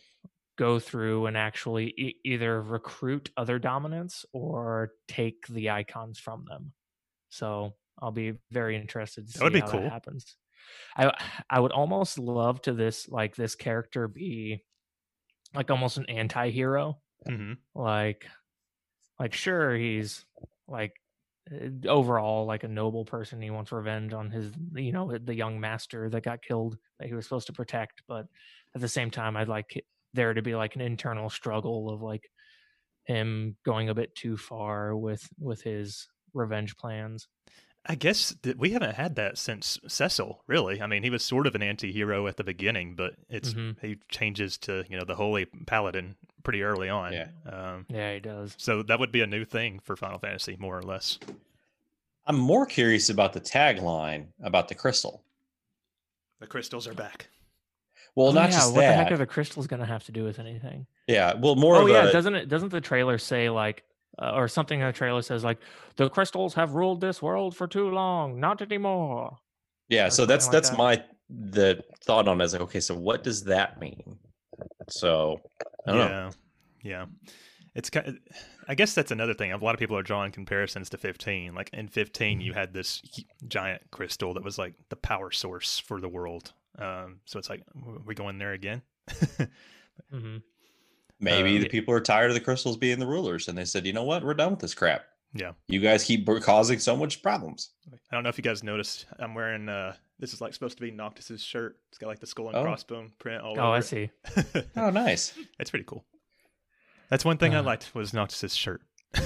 go through and actually e- either recruit other dominants or take the icons from them. So I'll be very interested to see That would be how cool. that happens. I I would almost love to this like this character be like almost an anti-hero hmm like like sure he's like uh, overall like a noble person he wants revenge on his you know the young master that got killed that he was supposed to protect but at the same time i'd like there to be like an internal struggle of like him going a bit too far with with his revenge plans I guess that we haven't had that since Cecil. Really, I mean, he was sort of an anti-hero at the beginning, but it's Mhm. he changes to you know the holy paladin pretty early on. Yeah. Um, Yeah, he does. so that would be a new thing for Final Fantasy, more or less. I'm more curious about the tagline about the crystal. The crystals are back. Well, Oh, not yeah, just what that. the heck are the crystals going to have to do with anything? yeah, well, more oh of yeah, a doesn't it? Doesn't the trailer say like, uh, or something in the trailer says like, the crystals have ruled this world for too long, not anymore. yeah. or So that's like that's that. my the thought on it is like, okay, so what does that mean? So I don't know. yeah, yeah. It's kind. Of, I guess that's another thing. A lot of people are drawing comparisons to 15. Like in 15, Mm-hmm. you had this giant crystal that was like the power source for the world. Um, so it's like, w- we going there again? hmm <laughs> Maybe Uh, the people are tired of the crystals being the rulers, and they said, you know what, we're done with this crap. Yeah. You guys keep causing so much problems. I don't know if you guys noticed. I'm wearing. uh This is like supposed to be Noctis's shirt. It's got like the skull and Oh. crossbone print all Oh, over. I see. <laughs> Oh, nice. it's pretty cool. That's one thing I Uh. liked was Noctis's shirt. <laughs>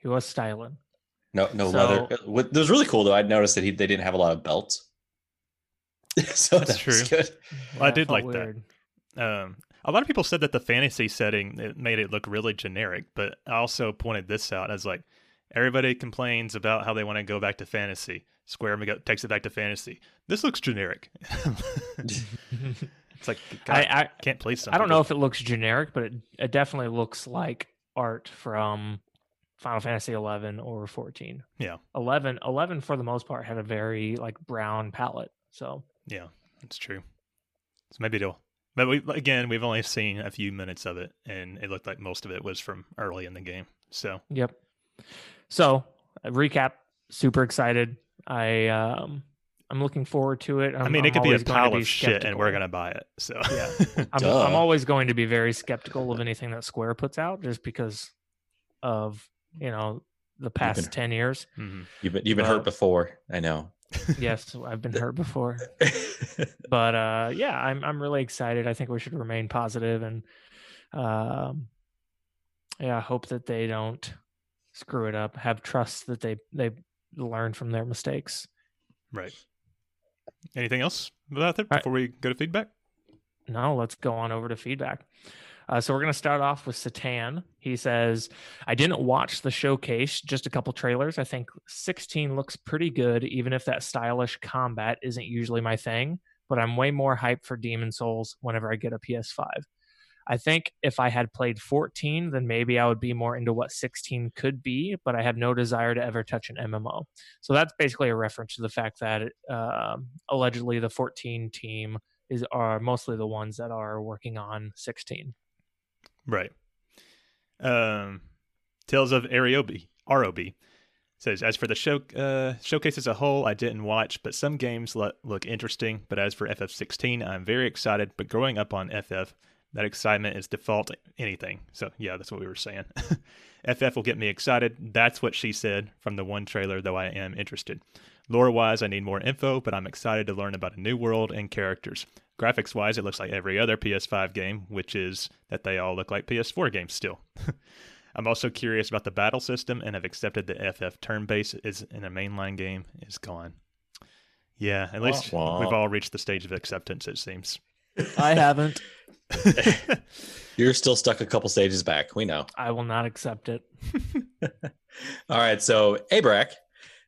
He was styling. No, no So- leather. What was really cool though. I'd noticed that he they didn't have a lot of belts. <laughs> so That's that true. good. I Yeah, it did felt like that. Um, a lot of people said that the fantasy setting it made it look really generic, but I also pointed this out as like everybody complains about how they want to go back to fantasy. Square go- takes it back to fantasy. This looks generic. <laughs> it's like God, I, I can't please some I don't know if it looks generic, but it, it definitely looks like art from Final Fantasy 11 or 14. Yeah. 11 11 for the most part had a very like brown palette. So, Yeah, it's true. So maybe it'll. But we again, we've only seen a few minutes of it, and it looked like most of it was from early in the game. So yep. So, uh, recap, super excited. I um I'm looking forward to it. I'm, i mean, I'm it could be a always going to pile be of shit, and we're gonna buy it. So Yeah. <laughs> I'm, I'm always going to be very skeptical of anything that Square puts out just because of, you know, the past been- 10 years. Mhm. You've been you've been Uh, hurt before. I know. Yes, I've been <laughs> hurt before. <laughs> But uh yeah, I'm I'm really excited. I think we should remain positive and um yeah, I hope that they don't screw it up. Have trust that they they learn from their mistakes. Right. Anything else about that All right. before we go to feedback? No, let's go on over to feedback. Uh, so we're going to start off with Satan. He says, I didn't watch the showcase, just a couple trailers. I think 16 looks pretty good, even if that stylish combat isn't usually my thing, but I'm way more hyped for Demon's Souls whenever I get a PS5. I think if I had played 14, then maybe I would be more into what 16 could be, but I have no desire to ever touch an MMO. So that's basically a reference to the fact that um allegedly the 14 team is are mostly the ones that are working on 16. Right. Um, Tales of Ariobi, ROB says, as for the show uh, showcase as a whole, I didn't watch, but some games lo- look interesting. But as for FF16, I'm very excited. But growing up on FF, that excitement is default anything. So yeah, that's what we were saying. <laughs> FF will get me excited. That's what she said from the one trailer, though I am interested. Lore wise, I need more info, but I'm excited to learn about a new world and characters. Graphics wise, it looks like every other PS5 game, which is that they all look like PS4 games still. <laughs> I'm also curious about the battle system and have accepted that FF turn based is in a mainline game is gone. Yeah, at least wah. we've all reached the stage of acceptance, it seems. I haven't. <laughs> You're still stuck a couple stages back. We know. I will not accept it. <laughs> All right. So Abrac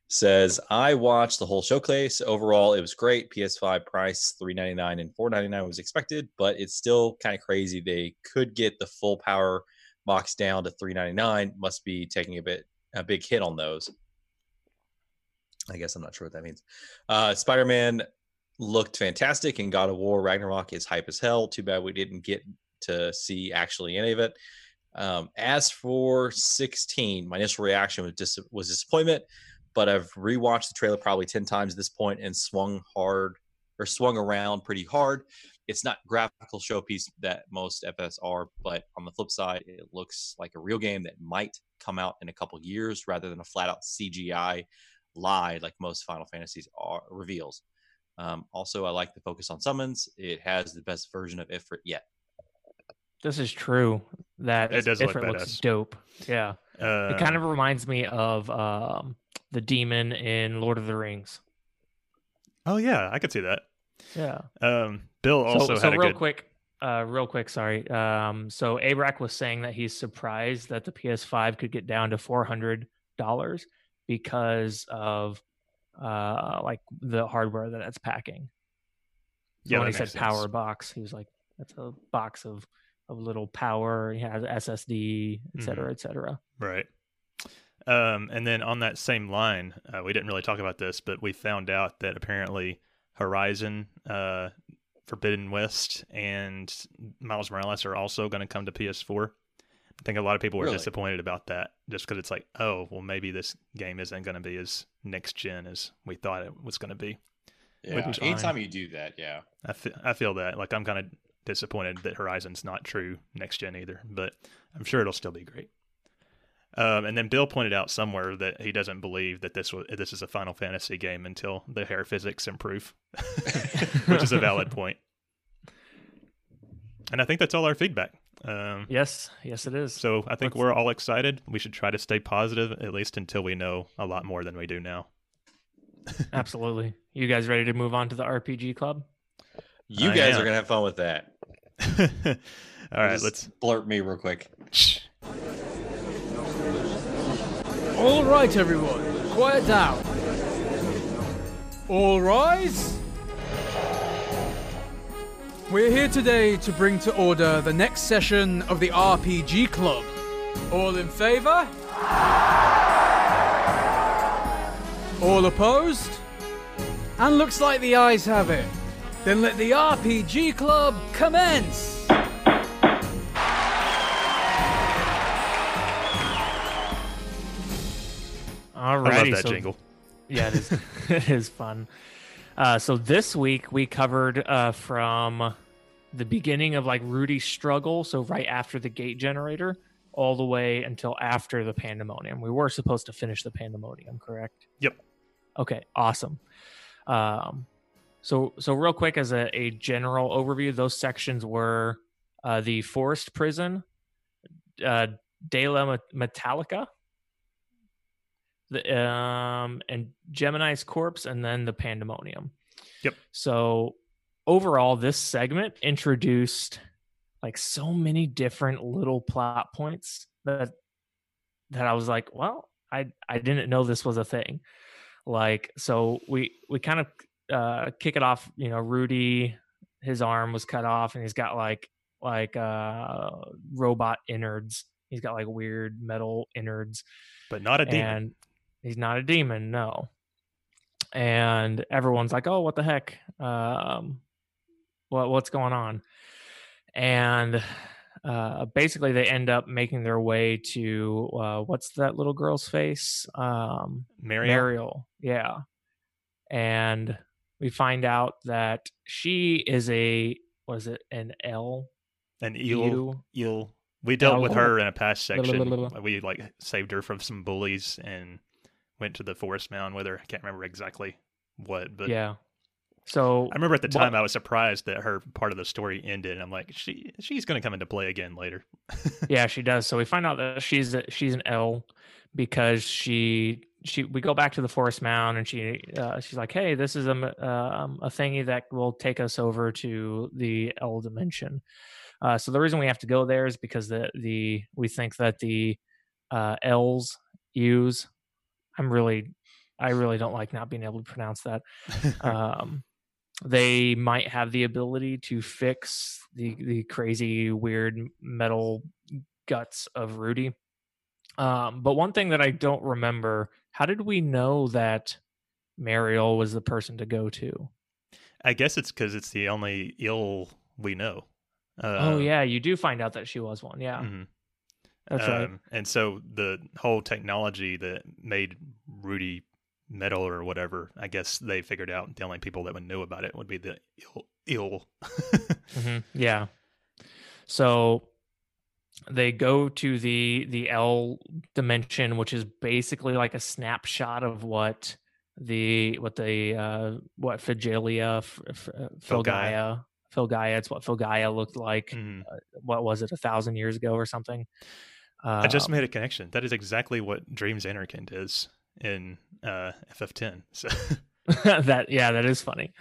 says, I watched the whole showcase. Overall, it was great. PS5 price three ninety nine and four ninety nine was expected, but it's still kind of crazy. They could get the full power box down to three ninety nine. Must be taking a bit a big hit on those. I guess I'm not sure what that means. Uh, Spider Man looked fantastic, and God of War Ragnarok is hype as hell. Too bad we didn't get to see actually any of it. Um, as for 16, my initial reaction was dis- was disappointment, but I've rewatched the trailer probably 10 times at this point and swung hard or swung around pretty hard. It's not graphical showpiece that most FS are, but on the flip side, it looks like a real game that might come out in a couple years rather than a flat out CGI lie like most Final Fantasies are reveals. Um, also, I like the focus on summons. It has the best version of Ifrit yet. This is true. That It does look Ifrit looks dope. Yeah. Uh, It kind of reminds me of um, the demon in Lord of the Rings. Oh yeah, I could see that. Yeah. Um, Bill So, also so had a real good. quick, uh, real quick, sorry. Um, so Abrac was saying that he's surprised that the PS5 could get down to four hundred dollars because of uh, like the hardware that it's packing. So Yeah, when he said sense. power box, he was like, "That's a box of of little power. He has SSD, et cetera, Mm-hmm. et cetera." Right. Um, and then on that same line, uh, we didn't really talk about this, but we found out that apparently Horizon, uh, Forbidden West, and Miles Morales are also going to come to PS4. I think a lot of people were Really? disappointed about that just because it's like, oh, well, maybe this game isn't going to be as next gen as we thought it was going to be. Yeah. Which is fine. Anytime you do that, yeah. I fe- I feel that. Like, I'm kind of disappointed that Horizon's not true next gen either, but I'm sure it'll still be great. Um, and then Bill pointed out somewhere that he doesn't believe that this was this is a Final Fantasy game until the hair physics improve, <laughs> which is a valid point. And I think that's all our feedback. Um, Yes, yes, it is. so I think Let's- we're all excited. We should try to stay positive at least until we know a lot more than we do now. <laughs> Absolutely. You guys ready to move on to the RPG club? You I guys am. are gonna have fun with that. <laughs> all right, Just let's. blurt me real quick. All right, everyone, quiet down. All rise. We're here today to bring to order the next session of the RPG Club. All in favor? All opposed? And looks like the ayes have it. Then let the RPG Club commence! All I love that so, jingle. Yeah, it is. <laughs> it is fun. Uh, so this week we covered uh, from the beginning of like Rudy's struggle, so right after the gate generator, all the way until after the pandemonium. We were supposed to finish the pandemonium, correct? Yep. Okay, awesome. Um, so so real quick as a, a general overview, those sections were uh, the forest prison, uh, De La Metallica, the um and Gemini's corpse and then the pandemonium. Yep. So overall this segment introduced like so many different little plot points that that I was like, well, I I didn't know this was a thing. Like so we we kind of uh kick it off, you know, Rudy his arm was cut off and he's got like like uh robot innards. He's got like weird metal innards But not a demon. and he's not a demon no and everyone's like oh what the heck um what what's going on and uh basically they end up making their way to uh what's that little girl's face um Mariel? Mariel yeah and we find out that she is a was it an L an eel. Eel. We dealt with her in a past section. blah, blah. We like saved her from some bullies and went to the forest mound with her. I can't remember exactly what, but yeah so I remember at the what- time I was surprised that her part of the story ended. And I'm like, she she's going to come into play again later. yeah <laughs> she does so we find out that she's a, she's an l because she she we go back to the forest mound and she uh, she's like hey this is a m- um, a thingy that will take us over to the l dimension uh, so the reason we have to go there is because the the we think that the uh, l's u's i'm really i really don't like not being able to pronounce that um, they might have the ability to fix the the crazy weird metal guts of Rudy. Um, but one thing that I don't remember, how did we know that Mariel was the person to go to? I guess it's because it's the only ill we know. Uh, oh yeah, you do find out that she was one. Yeah, mhm. that's right. Um, And so the whole technology that made Rudy metal or whatever, I guess they figured out the only people that would know about it would be the ill. ill. <laughs> hmm Yeah. So they go to the the L dimension, which is basically like a snapshot of what the what the uh what Figelia, uh. Filgaia, Filgaia. It's what Filgaia looked like. Mhm. What was it, a thousand years ago or something? Uh, I just made a connection. That is exactly what Dream Zanarkand is in uh, FF10. So <laughs> <laughs> that yeah, that is funny.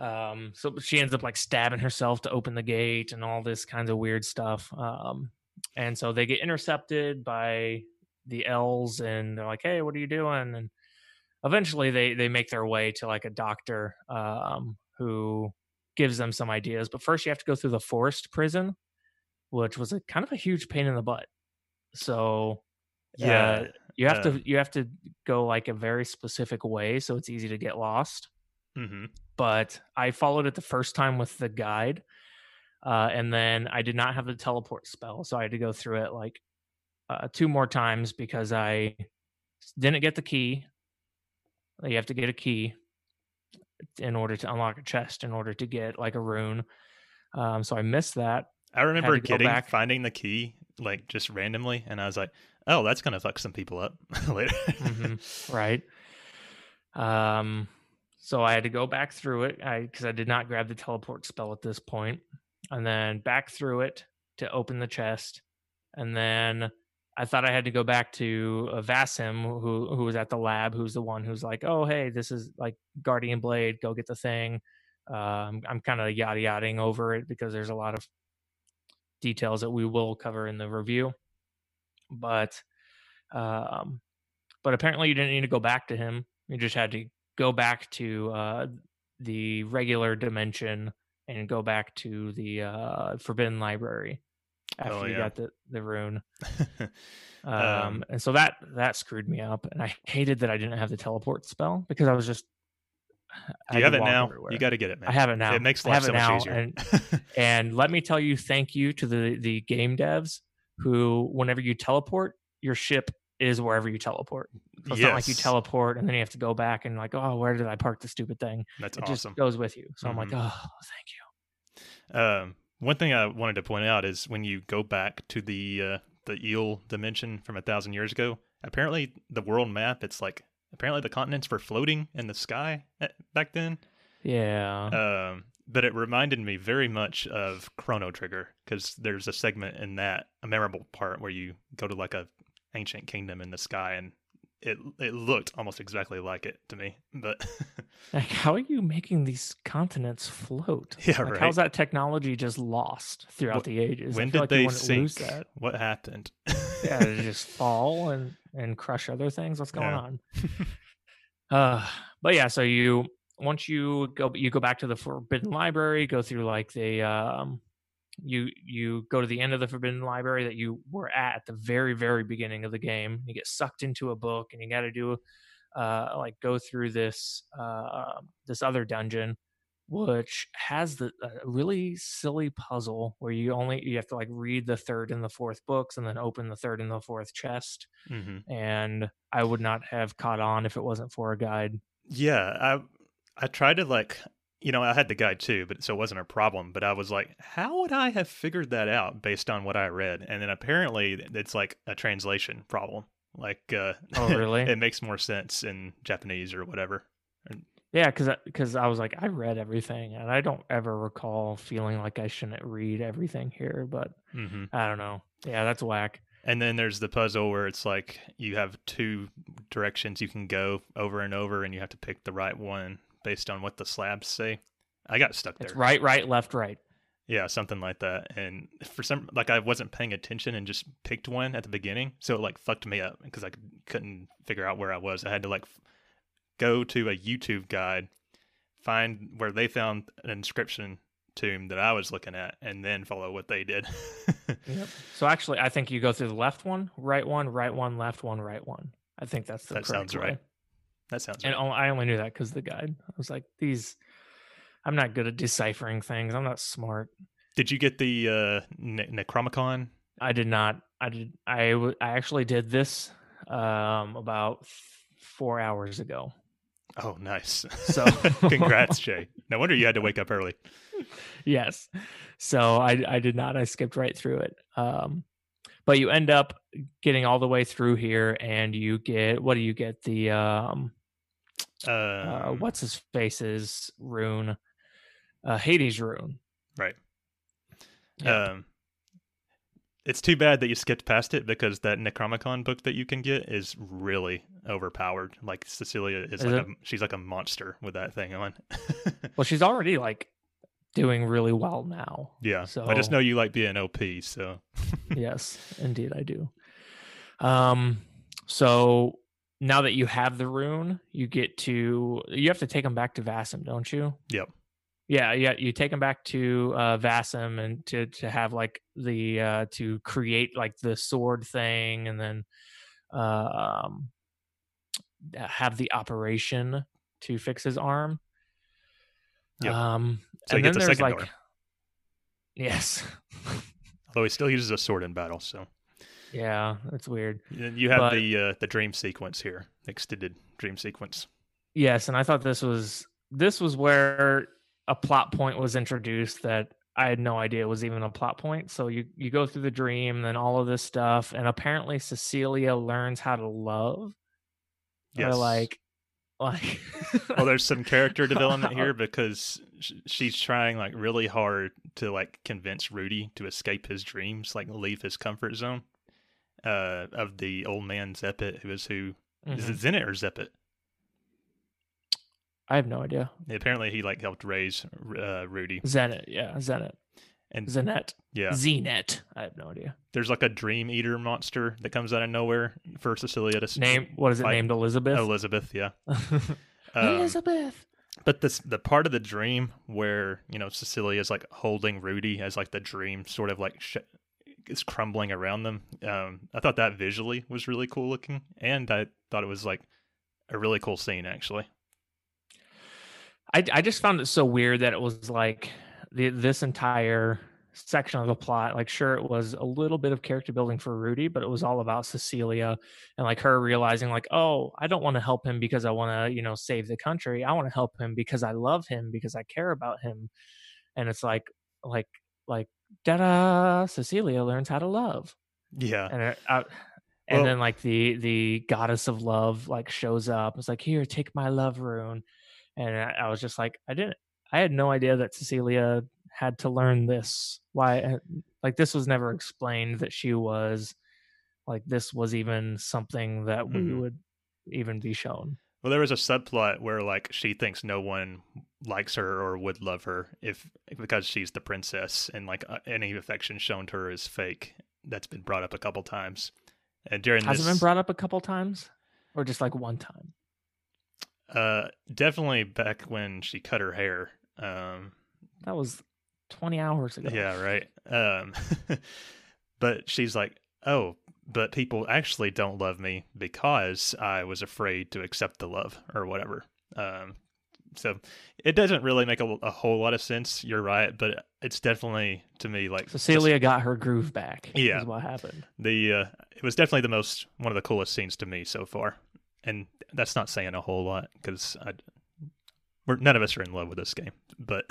Um, so she ends up like stabbing herself to open the gate and all this kinds of weird stuff. Um, and so they get intercepted by the L's and they're like, "Hey, what are you doing?" And eventually they they make their way to like a doctor um, who gives them some ideas. But first, you have to go through the forest prison, which was a kind of a huge pain in the butt. So Yeah. uh, you have uh, to you have to go like a very specific way, so it's easy to get lost hmm but I followed it the first time with the guide. Uh, and then I did not have the teleport spell. So I had to go through it like uh, two more times because I didn't get the key. You have to get a key in order to unlock a chest, in order to get like a rune. Um, so I missed that. I remember getting back. finding the key like just randomly, and I was like, "Oh, that's gonna fuck some people up <laughs> later." Mhm. right um so i had to go back through it i because i did not grab the teleport spell at this point and then back through it to open the chest and then i thought i had to go back to uh, vasim who who was at the lab who's the one who's like oh hey this is like guardian blade go get the thing um, i'm kind of yada yadaing over it because there's a lot of details that we will cover in the review but um but apparently you didn't need to go back to him. You just had to go back to uh, the regular dimension and go back to the uh, Forbidden Library after Oh, you got the the rune. <laughs> Um, Um, and so that that screwed me up, and I hated that I didn't have the teleport spell because I was just. <sighs> I you have it now? everywhere. You got to get it, man. I have it now. It makes life so much easier. and <laughs> and let me tell you, thank you to the the game devs who, whenever you teleport, your ship is wherever you teleport. So it's not like you teleport and then you have to go back and like, oh, where did I park the stupid thing? That's it awesome. just goes with you. So I'm like, Mhm. oh, thank you. Um, one thing I wanted to point out is when you go back to the uh, the eel dimension from a thousand years ago, apparently the world map, it's like apparently the continents were floating in the sky at, back then. Yeah. Um, but it reminded me very much of Chrono Trigger because there's a segment in that a memorable part where you go to like a ancient kingdom in the sky and it it looked almost exactly like it to me. But <laughs> like, how are you making these continents float? Yeah, like, right. How's that technology just lost throughout Wh- the ages? I when feel did like they sink? lose that. What happened? Yeah, did it just fall and and crush other things? What's going Yeah. on? <laughs> uh, but yeah, so you once you go you go back to the Forbidden Library, go through like the um you you go to the end of the Forbidden Library that you were at at the very very beginning of the game. You get sucked into a book, and you got to do uh like go through this uh this other dungeon which has the a really silly puzzle where you only you have to like read the third and the fourth books and then open the third and the fourth chest hmm and i would not have caught on if it wasn't for a guide Yeah, I I tried to like you know I had the guide too, but so it wasn't a problem. But I was like, how would I have figured that out based on what I read? And then apparently it's like a translation problem. Like, uh, Oh, <laughs> really? it makes more sense in Japanese or whatever. yeah because because i was like i read everything and i don't ever recall feeling like i shouldn't read everything here but hmm i don't know yeah that's whack And then there's the puzzle where it's like you have two directions you can go over and over, and you have to pick the right one based on what the slabs say. I got stuck there. it's right right left right Yeah, something like that. And for some, like I wasn't paying attention and just picked one at the beginning, so it like fucked me up because I couldn't figure out where I was. I had to like f- go to a YouTube guide, find where they found an inscription tomb that I was looking at, and then follow what they did. <laughs> Yep. So actually, I think you go through the left one, right one, right one, left one, right one. I think that's the That correct sounds way. right. That sounds And right. I only knew that because the guide. I was like, these. I'm not good at deciphering things. I'm not smart. Did you get the uh, ne- Necromicon? I did not. I did. I w- I actually did this um about four hours ago. Oh, nice. So- <laughs> congrats, Jay. <laughs> No wonder you had to wake up early. yes. So I I did not. I skipped right through it. Um, but you end up getting all the way through here, and you get what do you get? The um uh, Um, what's his face's rune, uh, Hades rune. Right. Yep. Um, it's too bad that you skipped past it because that Necromicon book that you can get is really overpowered. Like Cecilia is, Is like a, she's like a monster with that thing on. <laughs> Well, she's already like doing really well now. yeah. So I just know you like being OP, so <laughs> yes, indeed I do. Um so now that you have the rune, you get to you have to take them back to Vassum, don't you? Yep. Yeah, yeah, you take them back to uh Vassum and to to have like the uh to create like the sword thing and then uh, um have the operation to fix his arm. Yep. Um So he and gets then a there's second like door. <laughs> Yes. <laughs> although he still uses a sword in battle. So yeah, that's weird. You have But- the uh, the dream sequence here, extended dream sequence. Yes, and I thought this was this was where a plot point was introduced that I had no idea was even a plot point. So you you go through the dream, then all of this stuff, and apparently Cecilia learns how to love. Or Yes. like, like. <laughs> well, there's some character <laughs> development here because she's trying like really hard to like convince Rudy to escape his dreams, like leave his comfort zone. Uh, of the old man Zeppet, who is who is Mhm. it Zenit or Zeppet? I have no idea. Apparently, he like helped raise uh, Rudy, Zenet, yeah, Zenet, and Zenet, yeah, Zenet. I have no idea. there's like a dream eater monster that comes out of nowhere for Cecilia to Name what is it named? Elizabeth. Elizabeth, yeah. <laughs> Um, Elizabeth. But this the part of the dream where you know Cecilia is like holding Rudy as like the dream sort of like sh- is crumbling around them. Um, I thought that visually was really cool looking, and I thought it was like a really cool scene actually. I I just found it so weird that it was like the this entire section of the plot. Like, sure, it was a little bit of character building for Rudy, but it was all about Cecilia and like her realizing, like, oh, I don't want to help him because I want to, you know, save the country. I want to help him because I love him because I care about him. And it's like, like, like, da da. Cecilia learns how to love. Yeah, and uh, and Well- then like the the goddess of love like shows up. It's like here take my love rune. And I, I was just like i didn't i had no idea that cecilia had to learn this. Why uh, like this was never explained that she was like this was even something that we Mhm. would even be shown Well, there was a subplot where like she thinks no one likes her or would love her if because she's the princess, and like uh, any affection shown to her is fake. That's been brought up a couple times. And during has this, it been brought up a couple times or just like one time uh, definitely back when she cut her hair. Um, that was 20 hours ago yeah, right. Um, <laughs> but she's like, oh, but people actually don't love me because I was afraid to accept the love or whatever. Um, so it doesn't really make a, a whole lot of sense. You're right, but it's definitely to me like just cecilia got her groove back Yeah. is what happened the uh, it was definitely the most one of the coolest scenes to me so far, and that's not saying a whole lot because I. We're, none of us are in love with this game, but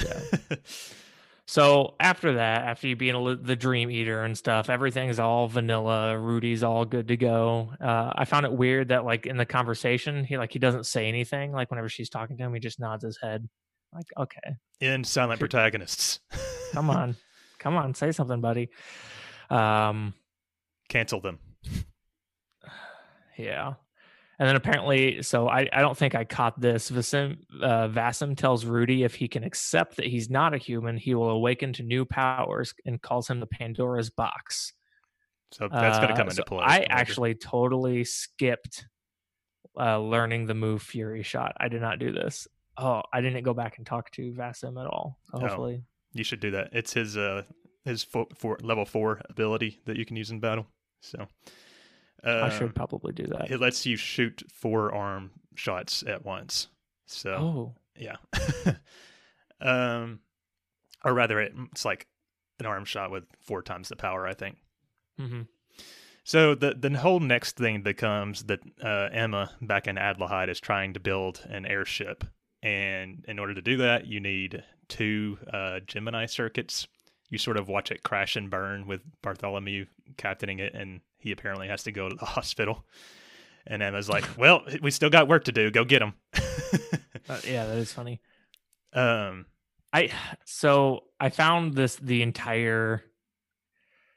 <laughs> So after that, after you being a, the dream eater and stuff, everything's all vanilla. Rudy's all good to go. Uh, I found it weird that like in the conversation, he like he doesn't say anything. Like whenever she's talking to him, he just nods his head. Like okay, in silent Should- protagonists, <laughs> come on, come on, say something, buddy. Um, cancel them. <sighs> yeah. And then apparently, so I, I don't think I caught this. Vasim, uh, Vasim tells Rudy if he can accept that he's not a human, he will awaken to new powers and calls him the Pandora's box. So that's going to Uh, come into so play. I later. actually totally skipped uh, learning the move Fury shot. I did not do this. Oh, I didn't go back and talk to Vasim at all. So Oh. hopefully, you should do that. It's his uh his four, four, level four ability that you can use in battle. So uh, I should probably do that. It lets you shoot four arm shots at once. So Oh, yeah, <laughs> um, or rather, it, it's like an arm shot with four times the power. I think. Mm-hmm. So the the whole next thing becomes that uh, Emma back in Adlehyde is trying to build an airship, and in order to do that, you need two uh, Gemini circuits. You sort of watch it crash and burn with Bartholomew captaining it, and he apparently has to go to the <laughs> hospital. And Emma's like, "Well, we still got work to do. Go get him." Uh, yeah, that is funny. <laughs> um, I so I found this the entire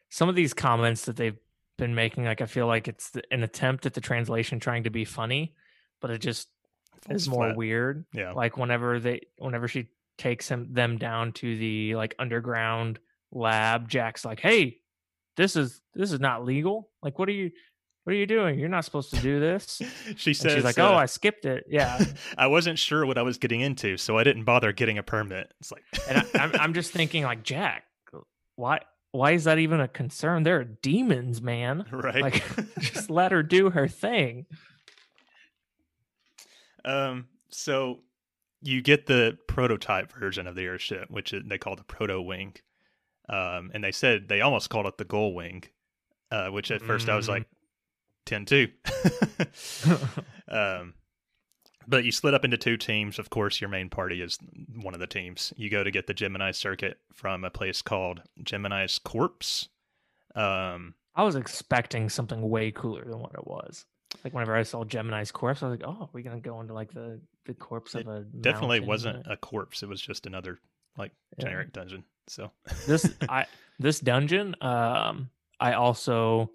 some of these comments that they've been making, like I feel like it's the, an attempt at the translation trying to be funny, but it just is more flat. weird. Yeah. Like whenever they, whenever she takes him them down to the like underground lab, Jack's like, "Hey, this is this is not legal. Like, what are you, what are you doing? You're not supposed to do this." <laughs> she And says, she's like, uh, "Oh, I skipped it." Yeah, <laughs> I wasn't sure what I was getting into, so I didn't bother getting a permit. It's like, and I, I'm I'm <laughs> just thinking like, Jack, why why is that even a concern? There are demons, man. right? Like, just let her do her thing. um, so you get the prototype version of the airship, which is, they call the proto wing. Um, and they said they almost called it the gull wing, uh, which at first I was Mm. like, 10 2. <laughs> um, but you split up into two teams. Of course, your main party is one of the teams. You go to get the Gemini circuit from a place called Gemini's Corpse. Um, I was expecting something way cooler than what it was. Like whenever I saw Gemini's corpse, I was like, "Oh, we're gonna go into like the the corpse of a definitely wasn't a corpse. It was just another like Yeah. generic dungeon. So <laughs> this <laughs> I this dungeon. Um, I also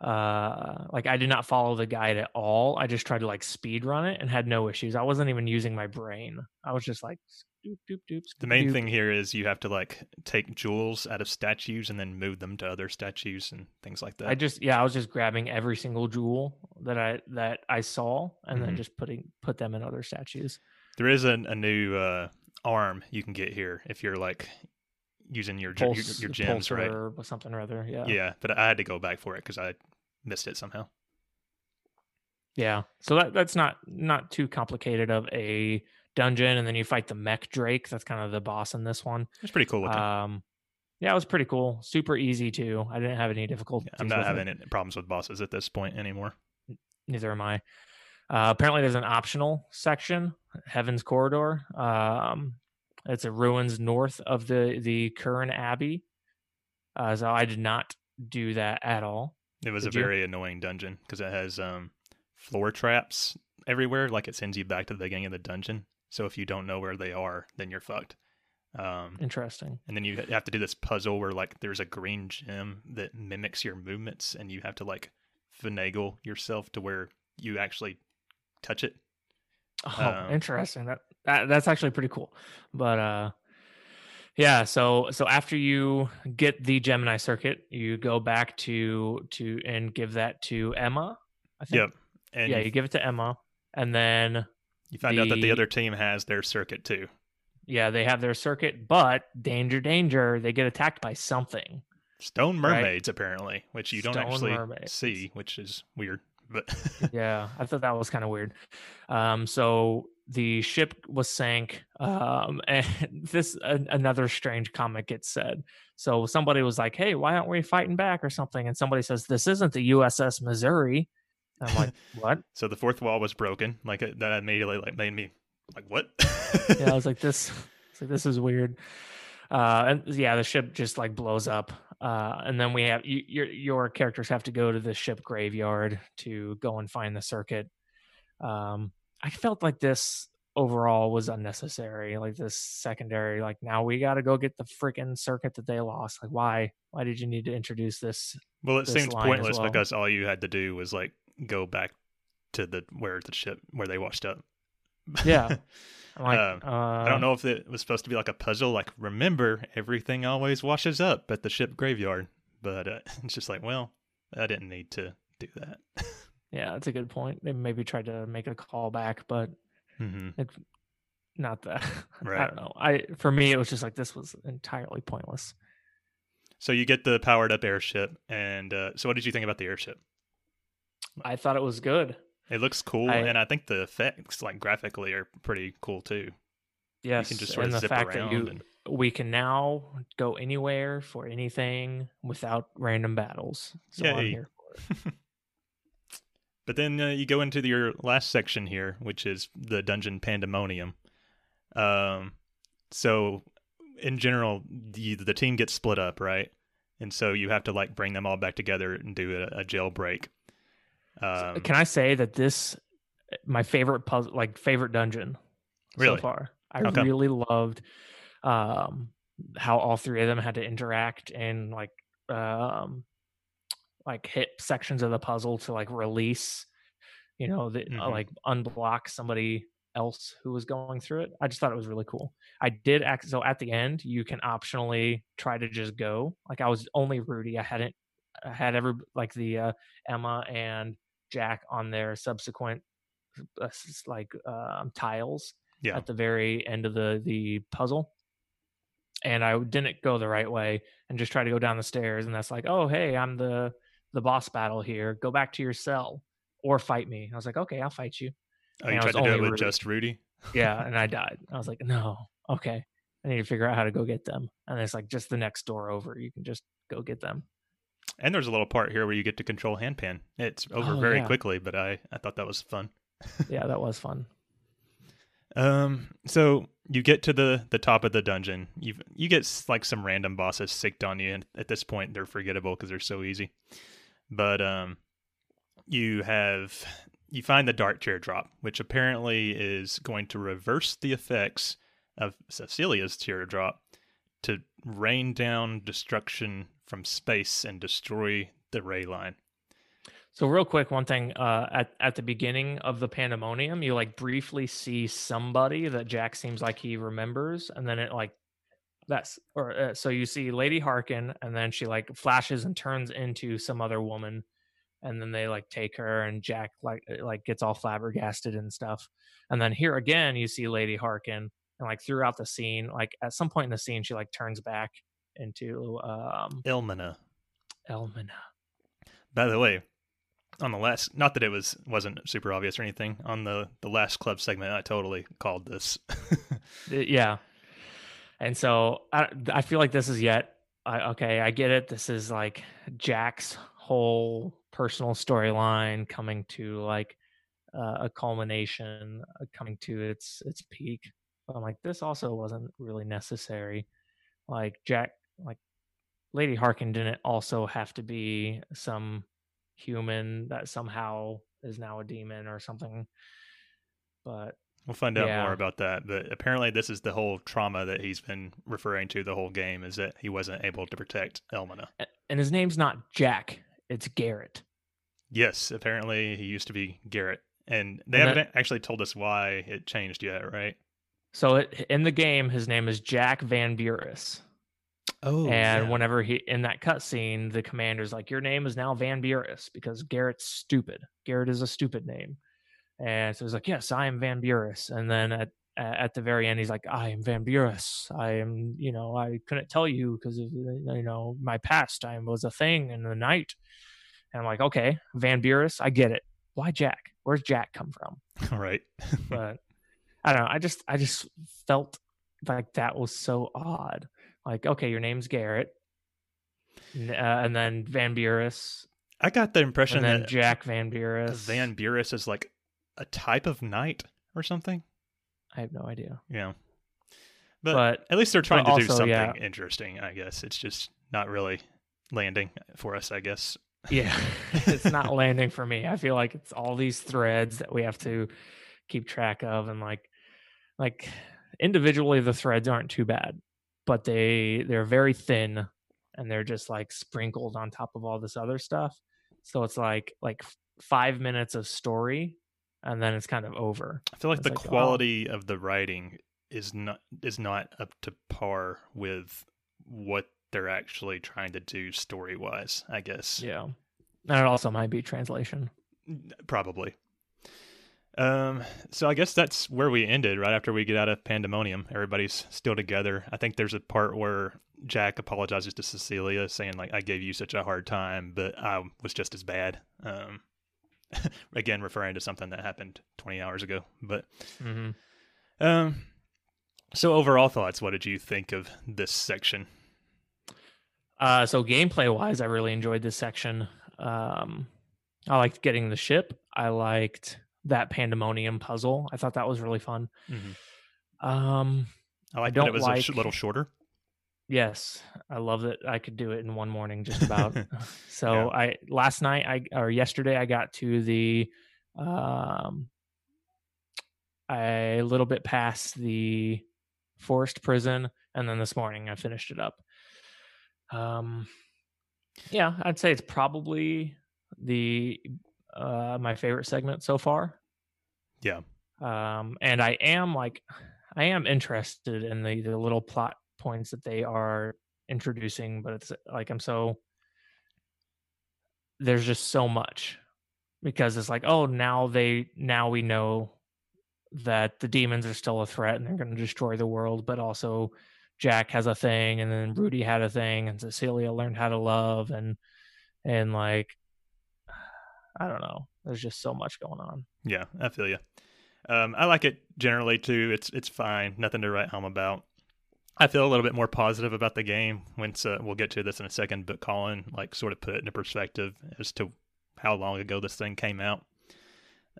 uh like I did not follow the guide at all. I just tried to like speed run it and had no issues. I wasn't even using my brain. I was just like doop doop doop. the main doop. thing here is you have to like take jewels out of statues and then move them to other statues and things like that. I just yeah, I was just grabbing every single jewel that I that I saw and then Mhm. just putting put them in other statues. there is a, a new uh, arm you can get here if you're like using your ge- your, your gems, right? or something or other. Yeah. Yeah, but I had to go back for it because I missed it somehow. Yeah. So that that's not not too complicated of a dungeon, and then you fight the mech drake. That's kind of the boss in this one. It's pretty cool looking. Um, yeah, it was pretty cool. Super easy too. I didn't have any difficulties. I'm not having it. any problems with bosses at this point anymore. Neither am I. Uh, apparently, there's an optional section, Heaven's Corridor. Um, it's a ruins north of the the Curan Abbey. Uh, so I did not do that at all. It was Did a you? very annoying dungeon because it has um, floor traps everywhere. Like it sends you back to the beginning of the dungeon. So if you don't know where they are, then you're fucked. Um, Interesting. and then you have to do this puzzle where like there's a green gem that mimics your movements, and you have to like finagle yourself to where you actually touch it. Oh, Um, interesting. That, that that's actually pretty cool. But uh yeah, so so after you get the Gemini circuit, you go back to to and give that to Emma. I think. Yep. And yeah, you, give it to Emma and then you find out that the the- other team has their circuit too. yeah, they have their circuit, but danger danger, they get attacked by something. Stone Right. mermaids, apparently, which you don't actually mermaids. see, which is weird. But <laughs> yeah, I thought that was kind of weird. Um, so the ship was sank, um, <laughs> and this a, another strange comment gets said. So somebody was like, "Hey, why aren't we fighting back or something?" And somebody says, "This isn't the USS Missouri." I'm like, "What?" <laughs> so the fourth wall was broken. Like that immediately like made me like what? Yeah, I was like, "This, like this is weird." Uh, and yeah, the ship just like blows up. Uh, and then we have you, your your characters have to go to the ship graveyard to go and find the circuit. Um, I felt like this overall was unnecessary. Like this secondary, like now we got to go get the freaking circuit that they lost. Like why? Why did you need to introduce this? well, it this seemed pointless well. because all you had to do was like go back to the where the ship where they washed up. Yeah. <laughs> Like, Um, uh, I don't know if it was supposed to be like a puzzle, like remember everything always washes up at the ship graveyard, but uh, <laughs> it's just like, well, I didn't need to do that. <laughs> Yeah, that's a good point. They maybe tried to make a callback, but hmm it's not that. I don't know. I for me, it was just like this was entirely pointless. So you get the powered up airship, and uh, so what did you think about the airship? I thought it was good. It looks cool, I- and I think the effects, like graphically, are pretty cool too. Yes, you can just sort and of the fact around. that you and, we can now go anywhere for anything without random battles. So I'm here for it. <laughs> but then uh, you go into the, your last section here, which is the dungeon pandemonium. Um, so in general, the the team gets split up, right? And so you have to like bring them all back together and do a, a jailbreak. Um, Can I say that this my favorite puzzle, like favorite dungeon Really? so far? I Okay. really loved um, how all three of them had to interact and like um like hit sections of the puzzle to like release you know the, uh, Mhm. like unblock somebody else who was going through it i just thought it was really cool i did act so at the end you can optionally try to just go like i was only rudy i hadn't i had every like the uh, emma and jack on their subsequent uh, like um, tiles Yeah. at the very end of the the puzzle. And i didn't go the right way and just try to go down the stairs and that's like oh hey i'm the the boss battle here. Go back to your cell or fight me. I was like okay i'll fight you. Oh, you and I tried to do it with Rudy. just Rudy? yeah <laughs> and i died. I was like no okay. I need to figure out how to go get them. And it's like just the next door over you can just go get them And there's a little part here where you get to control Hanpan. It's over Oh, very yeah. quickly, but I, I thought that was fun. yeah that was fun <laughs> Um, so you get to the the top of the dungeon. You you get like some random bosses sicked on you, and at this point they're forgettable because they're so easy. But um, you have you find the dark dart teardrop, which apparently is going to reverse the effects of Cecilia's teardrop to rain down destruction from space and destroy the ray line. So real quick, one thing uh, at at the beginning of the pandemonium, you like briefly see somebody that Jack seems like he remembers, and then it like that's or uh, so you see Lady Harken, and then she like flashes and turns into some other woman, and then they like take her, and Jack like like gets all flabbergasted and stuff, and then here again you see Lady Harken, and like throughout the scene, like at some point in the scene, she like turns back into um Ilmina. Elmina. By the way, on the last, not that it was wasn't super obvious or anything. On the the last club segment, I totally called this. <laughs> Yeah and so i i feel like this is yet I, okay i get it this is like jack's whole personal storyline coming to like uh, a culmination uh, coming to its its peak but i'm like this also wasn't really necessary like jack like lady harken didn't also have to be some human that somehow is now a demon or something but we'll find out Yeah. more about that. But apparently, this is the whole trauma that he's been referring to the whole game is that he wasn't able to protect Elmina. And his name's not Jack, it's Garrett. Yes, apparently he used to be Garrett, and they And haven't that- actually told us why it changed yet, right? So it, in the game, his name is Jack Van Buren. Oh, and whenever he in that cutscene, the commander's like, "Your name is now Van Buren because Garrett's stupid. Garrett is a stupid name." And so he's like, "Yes, I am Van Buren." And then at at the very end, he's like, "I am Van Buren. I am, you know, I couldn't tell you because of you know my past. I was a thing in the night." And I'm like, "Okay, Van Buren, I get it. Why Jack? Where's Jack come from?" <laughs> right. but I don't know. I just I just felt like that was so odd. Like, okay, your name's Garrett, uh, and then Van Buren, I got the impression and then that Jack Van Buren. Van Buren is like a type of knight or something. I have no idea, Yeah. But, but at least they're trying to do something yeah. interesting, I guess. It's just not really landing for us, I guess. yeah, <laughs> <laughs> it's not landing for me. I feel like it's all these threads that we have to keep track of, and like, like individually, the threads aren't too bad, but they they're very thin, and they're just like sprinkled on top of all this other stuff. So it's like like five minutes of story, and then it's kind of over. I feel like It's the like, oh. quality of the writing is not is not up to par with what they're actually trying to do story wise, I guess. Yeah, and it also might be translation. Probably. Um, so I guess that's where we ended right after we get out of pandemonium. Everybody's still together. I think there's a part where Jack apologizes to Cecilia, saying like, "I gave you such a hard time, but I was just as bad." Um, <laughs> again, referring to something that happened 20 hours ago. But hmm um, so overall thoughts. What did you think of this section? Uh, so gameplay wise, I really enjoyed this section. Um, I liked getting the ship. I liked that pandemonium puzzle. I thought that was really fun. Mhm. Um, I like don't it was a sh- little shorter. yes, I love that I could do it in one morning, just about. <laughs> <laughs> so Yeah. I last night I or yesterday I got to the um a little bit past the forest prison, and then this morning I finished it up. Um, Yeah, I'd say it's probably the uh my favorite segment so far. Yeah. Um and I am like <sighs> I am interested in the the little plot points that they are introducing, but it's like I'm so there's just so much because it's like, oh, now they now we know that the demons are still a threat and they're going to destroy the world, but also Jack has a thing, and then Rudy had a thing, and Cecilia learned how to love, and and like I don't know. There's just so much going on. Yeah, I feel you. Um, I like it generally too. It's it's fine. Nothing to write home about. I feel a little bit more positive about the game. Once uh, we'll get to this in a second, but Colin like sort of put it into perspective as to how long ago this thing came out.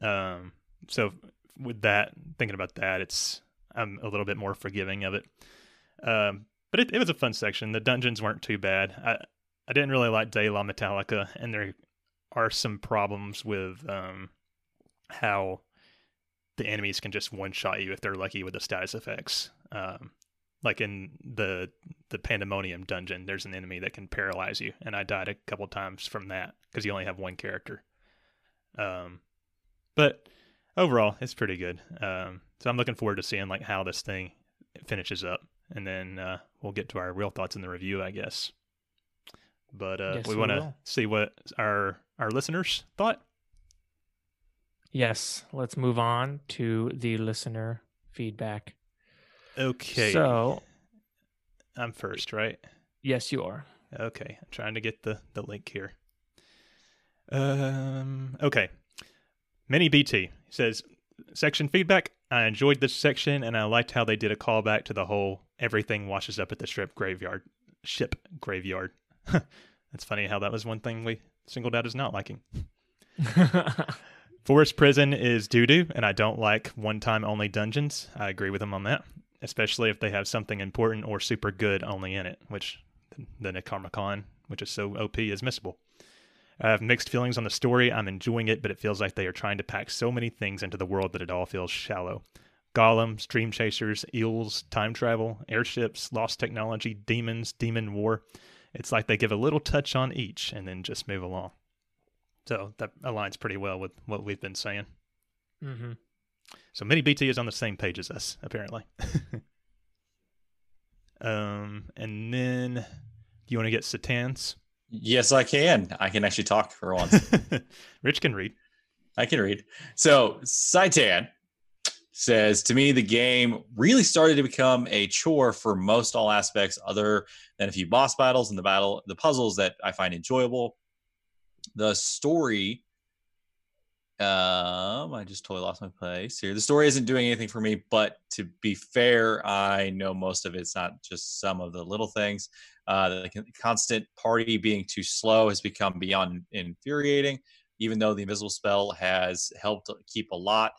Um, so with that, thinking about that, it's I'm a little bit more forgiving of it. Um, but it, it was a fun section. The dungeons weren't too bad. I I didn't really like De La Metallica, and there are some problems with um, how the enemies can just one shot you if they're lucky with the status effects. Um, like in the the pandemonium dungeon there's an enemy that can paralyze you and i died a couple times from that because you only have one character. Um but overall it's pretty good. Um so i'm looking forward to seeing like how this thing finishes up and then uh, we'll get to our real thoughts in the review i guess but uh, Yes, we we want to see what our our listeners thought Yes, let's move on to the listener feedback. okay So, i'm first right yes, you are. Okay, I'm trying to get the, the link here. Um, okay. Mini BT says, section feedback. I enjoyed this section and I liked how they did a callback to the whole everything washes up at the strip graveyard, ship graveyard. <laughs> That's funny how that was one thing we singled out as not liking. <laughs> Forest Prison is doo doo, and I don't like one time only dungeons. I agree with him on that, especially if they have something important or super good only in it, which the Necronomicon, which is so OP, is missable. I have mixed feelings on the story. I'm enjoying it, but it feels like they are trying to pack so many things into the world that it all feels shallow. Golems, dream chasers, eels, time travel, airships, lost technology, demons, demon war. It's like they give a little touch on each and then just move along. So that aligns pretty well with what we've been saying. Mm-hmm. So Mini BT is on the same page as us, apparently. <laughs> um, and then you want to get Satan's? Yes, I can. I can actually talk for once. <laughs> Rich can read. I can read. So Saitan says to me the game really started to become a chore for most all aspects other than a few boss battles and the battle the puzzles that I find enjoyable. The story um I just totally lost my place here. The story isn't doing anything for me, but to be fair, I know most of it's not just some of the little things. Uh the constant party being too slow has become beyond infuriating even though the invisible spell has helped keep a lot.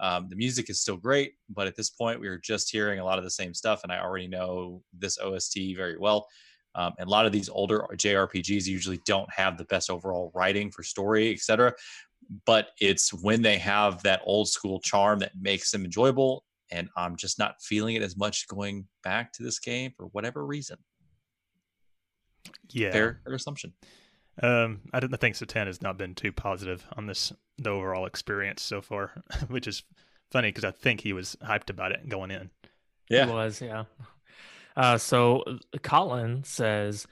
Um, the music is still great, but at this point, we are just hearing a lot of the same stuff, and I already know this OST very well. Um, and a lot of these older JRPGs usually don't have the best overall writing for story, etc. But it's when they have that old school charm that makes them enjoyable, and I'm just not feeling it as much going back to this game for whatever reason. Yeah. Fair, fair assumption. Um, I don't I think Satan has not been too positive on this the overall experience so far, <laughs> which is funny because I think he was hyped about it going in. Yeah. It was, yeah. Uh, so uh, Colin says,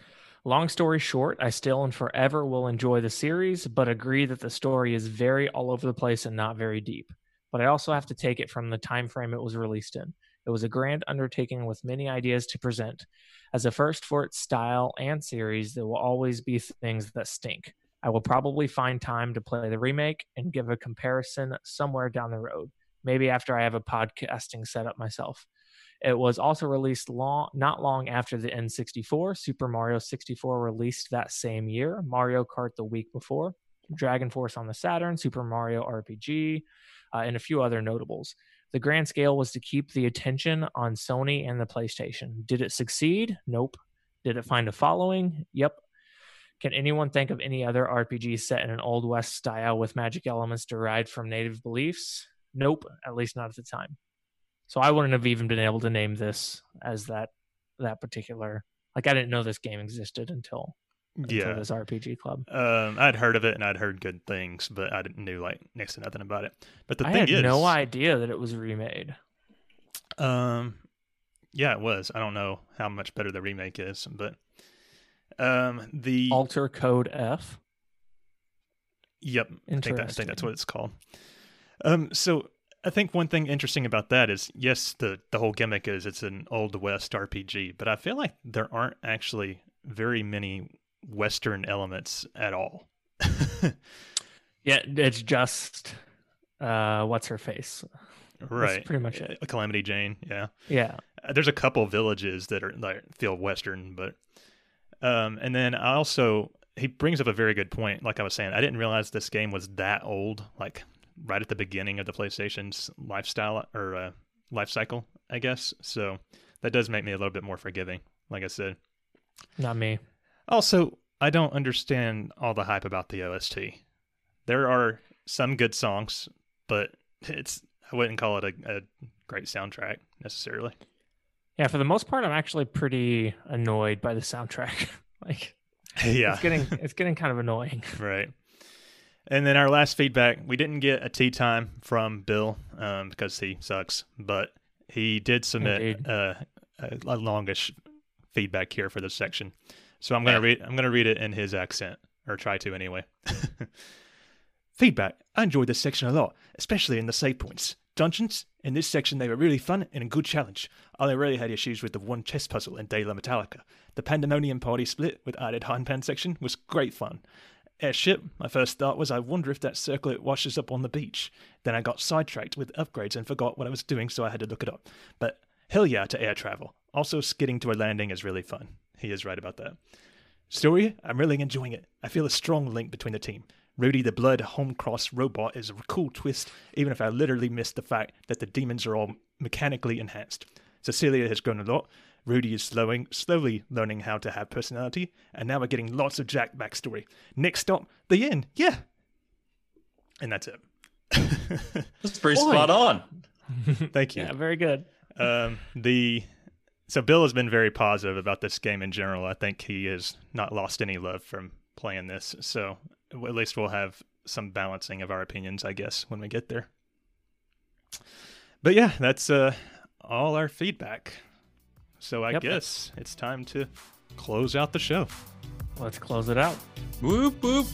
long story short, I still and forever will enjoy the series, but agree that the story is very all over the place and not very deep. But I also have to take it from the time frame it was released in. It was a grand undertaking with many ideas to present. As a first for its style and series, there will always be things that stink. I will probably find time to play the remake and give a comparison somewhere down the road, maybe after I have a podcasting setup myself. It was also released long, not long after the N64. Super Mario 64 released that same year. Mario Kart the week before. Dragon Force on the Saturn, Super Mario RPG, uh, and a few other notables. The grand scale was to keep the attention on Sony and the PlayStation. Did it succeed? Nope. Did it find a following? Yep. Can anyone think of any other RPG set in an Old West style with magic elements derived from native beliefs? Nope, at least not at the time. So I wouldn't have even been able to name this as that that particular like I didn't know this game existed until Yeah. this RPG club. Um, I'd heard of it and I'd heard good things, but I didn't knew like next to nothing about it. But the I thing had is, no idea that it was remade. Um, yeah, it was. I don't know how much better the remake is, but um, the Alter Code F. Yep, I think, that, I think that's what it's called. Um, so I think one thing interesting about that is, yes, the the whole gimmick is it's an old west RPG, but I feel like there aren't actually very many western elements at all. <laughs> Yeah, it's just uh, what's her face? right, pretty much it. Calamity Jane, yeah. Yeah, Uh, There's a couple villages that are like feel western, but um, and then I also he brings up a very good point. Like I was saying, I didn't realize this game was that old. Like right at the beginning of the PlayStation's lifestyle or uh, life cycle, I guess. So that does make me a little bit more forgiving. Like I said. not me. Also, I don't understand all the hype about the OST. There are some good songs, but it's I wouldn't call it a, a great soundtrack necessarily. Yeah, for the most part, I'm actually pretty annoyed by the soundtrack. <laughs> like, yeah. it's getting it's getting kind of annoying. <laughs> Right. And then our last feedback, we didn't get a tea time from Bill um, because he sucks, but he did submit uh, a, a longish feedback here for this section. So I'm gonna read. I'm gonna read it in his accent, or try to anyway. <laughs> feedback. I enjoyed this section a lot, especially in the save points. Dungeons in this section they were really fun and a good challenge. I really had issues with the one chess puzzle in De La Metallica. The Pandemonium Party split with added Hanpan section was great fun. Airship, my first thought was I wonder if that circlet washes up on the beach. Then I got sidetracked with upgrades and forgot what I was doing, so I had to look it up. But hell yeah to air travel. Also, skidding to a landing is really fun. He is right about that. Story, I'm really enjoying it. I feel a strong link between the team. Rudy the Blood Holmcross robot is a cool twist, even if I literally missed the fact that the demons are all mechanically enhanced. Cecilia has grown a lot. Rudy is slowing, slowly learning how to have personality, and now we're getting lots of Jack backstory. Next stop, the inn. Yeah. And that's it. <laughs> That's pretty Boy. spot on. Thank you. Yeah, very good. Um, the so Bill has been very positive about this game in general. I think he has not lost any love from playing this. So at least we'll have some balancing of our opinions, I guess, when we get there. But yeah, that's uh, all our feedback. So I Yep. guess it's time to close out the show. Let's close it out. Whoop whoop.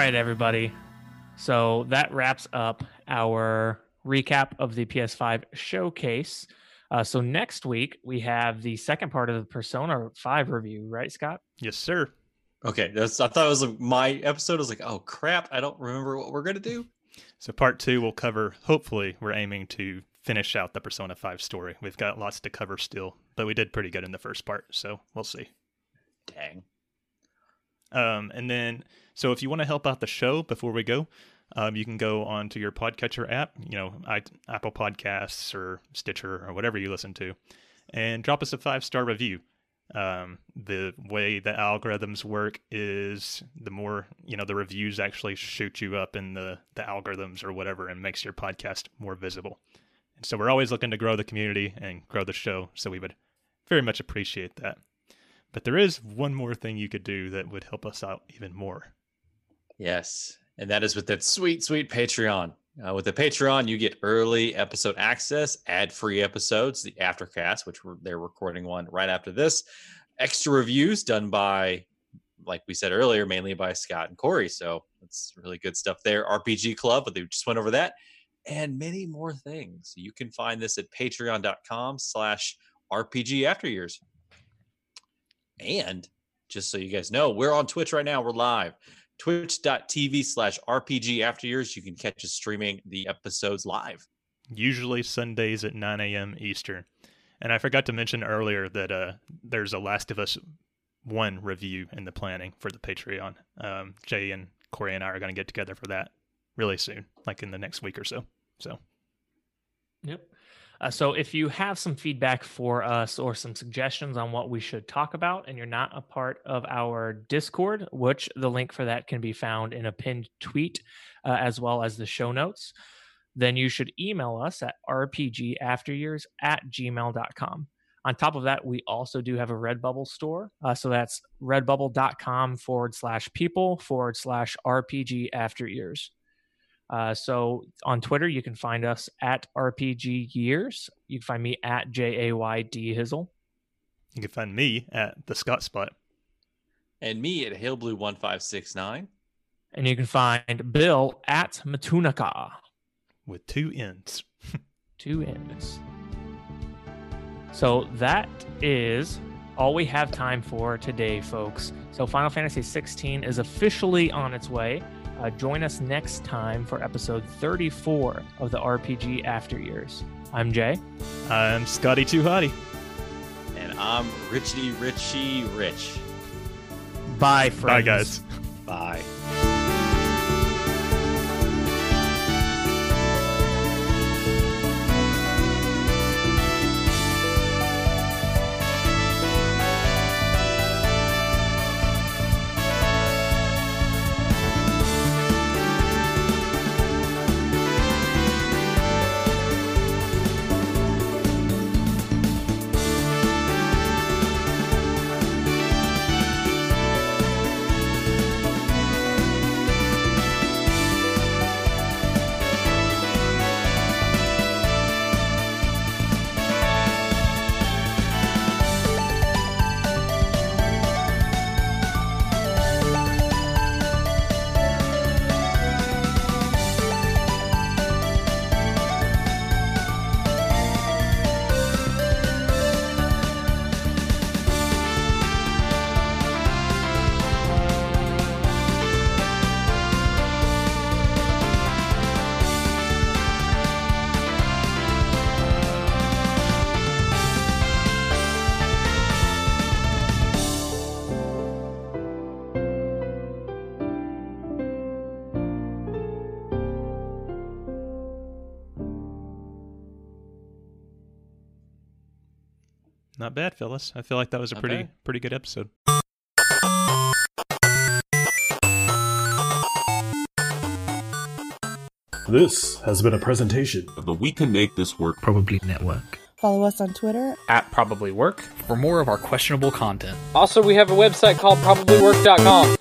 Right, everybody. So that wraps up our recap of the PS5 showcase. Uh, so next week we have the second part of the Persona 5 review, right, Scott? Yes, sir. Okay, that's I thought it was like my episode. I was like, oh crap, I don't remember what we're gonna do. So part two will cover. Hopefully, we're aiming to finish out the Persona Five story. We've got lots to cover still, but we did pretty good in the first part, so we'll see. Dang. Um, and then, so if you want to help out the show before we go, um, you can go onto your podcatcher app, you know, I, Apple Podcasts or Stitcher or whatever you listen to, and drop us a five star review. Um, the way the algorithms work is the more you know the reviews actually shoot you up in the the algorithms or whatever and makes your podcast more visible. And so we're always looking to grow the community and grow the show. So we would very much appreciate that. But there is one more thing you could do that would help us out even more. Yes, and that is with that sweet, sweet Patreon. Uh, with the Patreon, you get early episode access, ad-free episodes, the aftercast, which we're, they're recording one right after this, extra reviews done by, like we said earlier, mainly by Scott and Corey. So it's really good stuff there. RPG Club, but they just went over that, and many more things. You can find this at Patreon.com/slash RPG After Years. And just so you guys know, we're on Twitch right now. We're live twitch.tv slash rpg after years you can catch us streaming the episodes live. Usually sundays at 9 a.m eastern. And i forgot to mention earlier that uh, there's a last of us one review in the planning for the patreon. Um, jay and corey and i are going to get together for that really soon like in the next week or so. So. Yep uh, so if you have some feedback for us or some suggestions on what we should talk about and you're not a part of our discord which the link for that can be found in a pinned tweet uh, as well as the show notes then you should email us at rpgafteryears at gmail.com on top of that we also do have a redbubble store. Uh, so that's redbubble.com forward slash people forward slash rpg after years uh, so on Twitter, you can find us at RPG Years. You can find me at J A Y D Hizzle. You can find me at the Scott Spot. And me at Hillblue1569. And you can find Bill at Matunaka. With two N's. <laughs> two N's. So that is all we have time for today, folks. So Final Fantasy 16 is officially on its way. Uh, join us next time for episode 34 of the RPG After Years. I'm Jay. I'm Scotty Too Hottie. And I'm Richie Richie Rich. Bye, friends. Bye, guys. Bye. Not bad, Phyllis. I feel like that was a Not pretty bad. pretty good episode. This has been a presentation of the We Can Make This Work Probably Network. Follow us on Twitter at Probably Work for more of our questionable content. Also, we have a website called probablywork.com.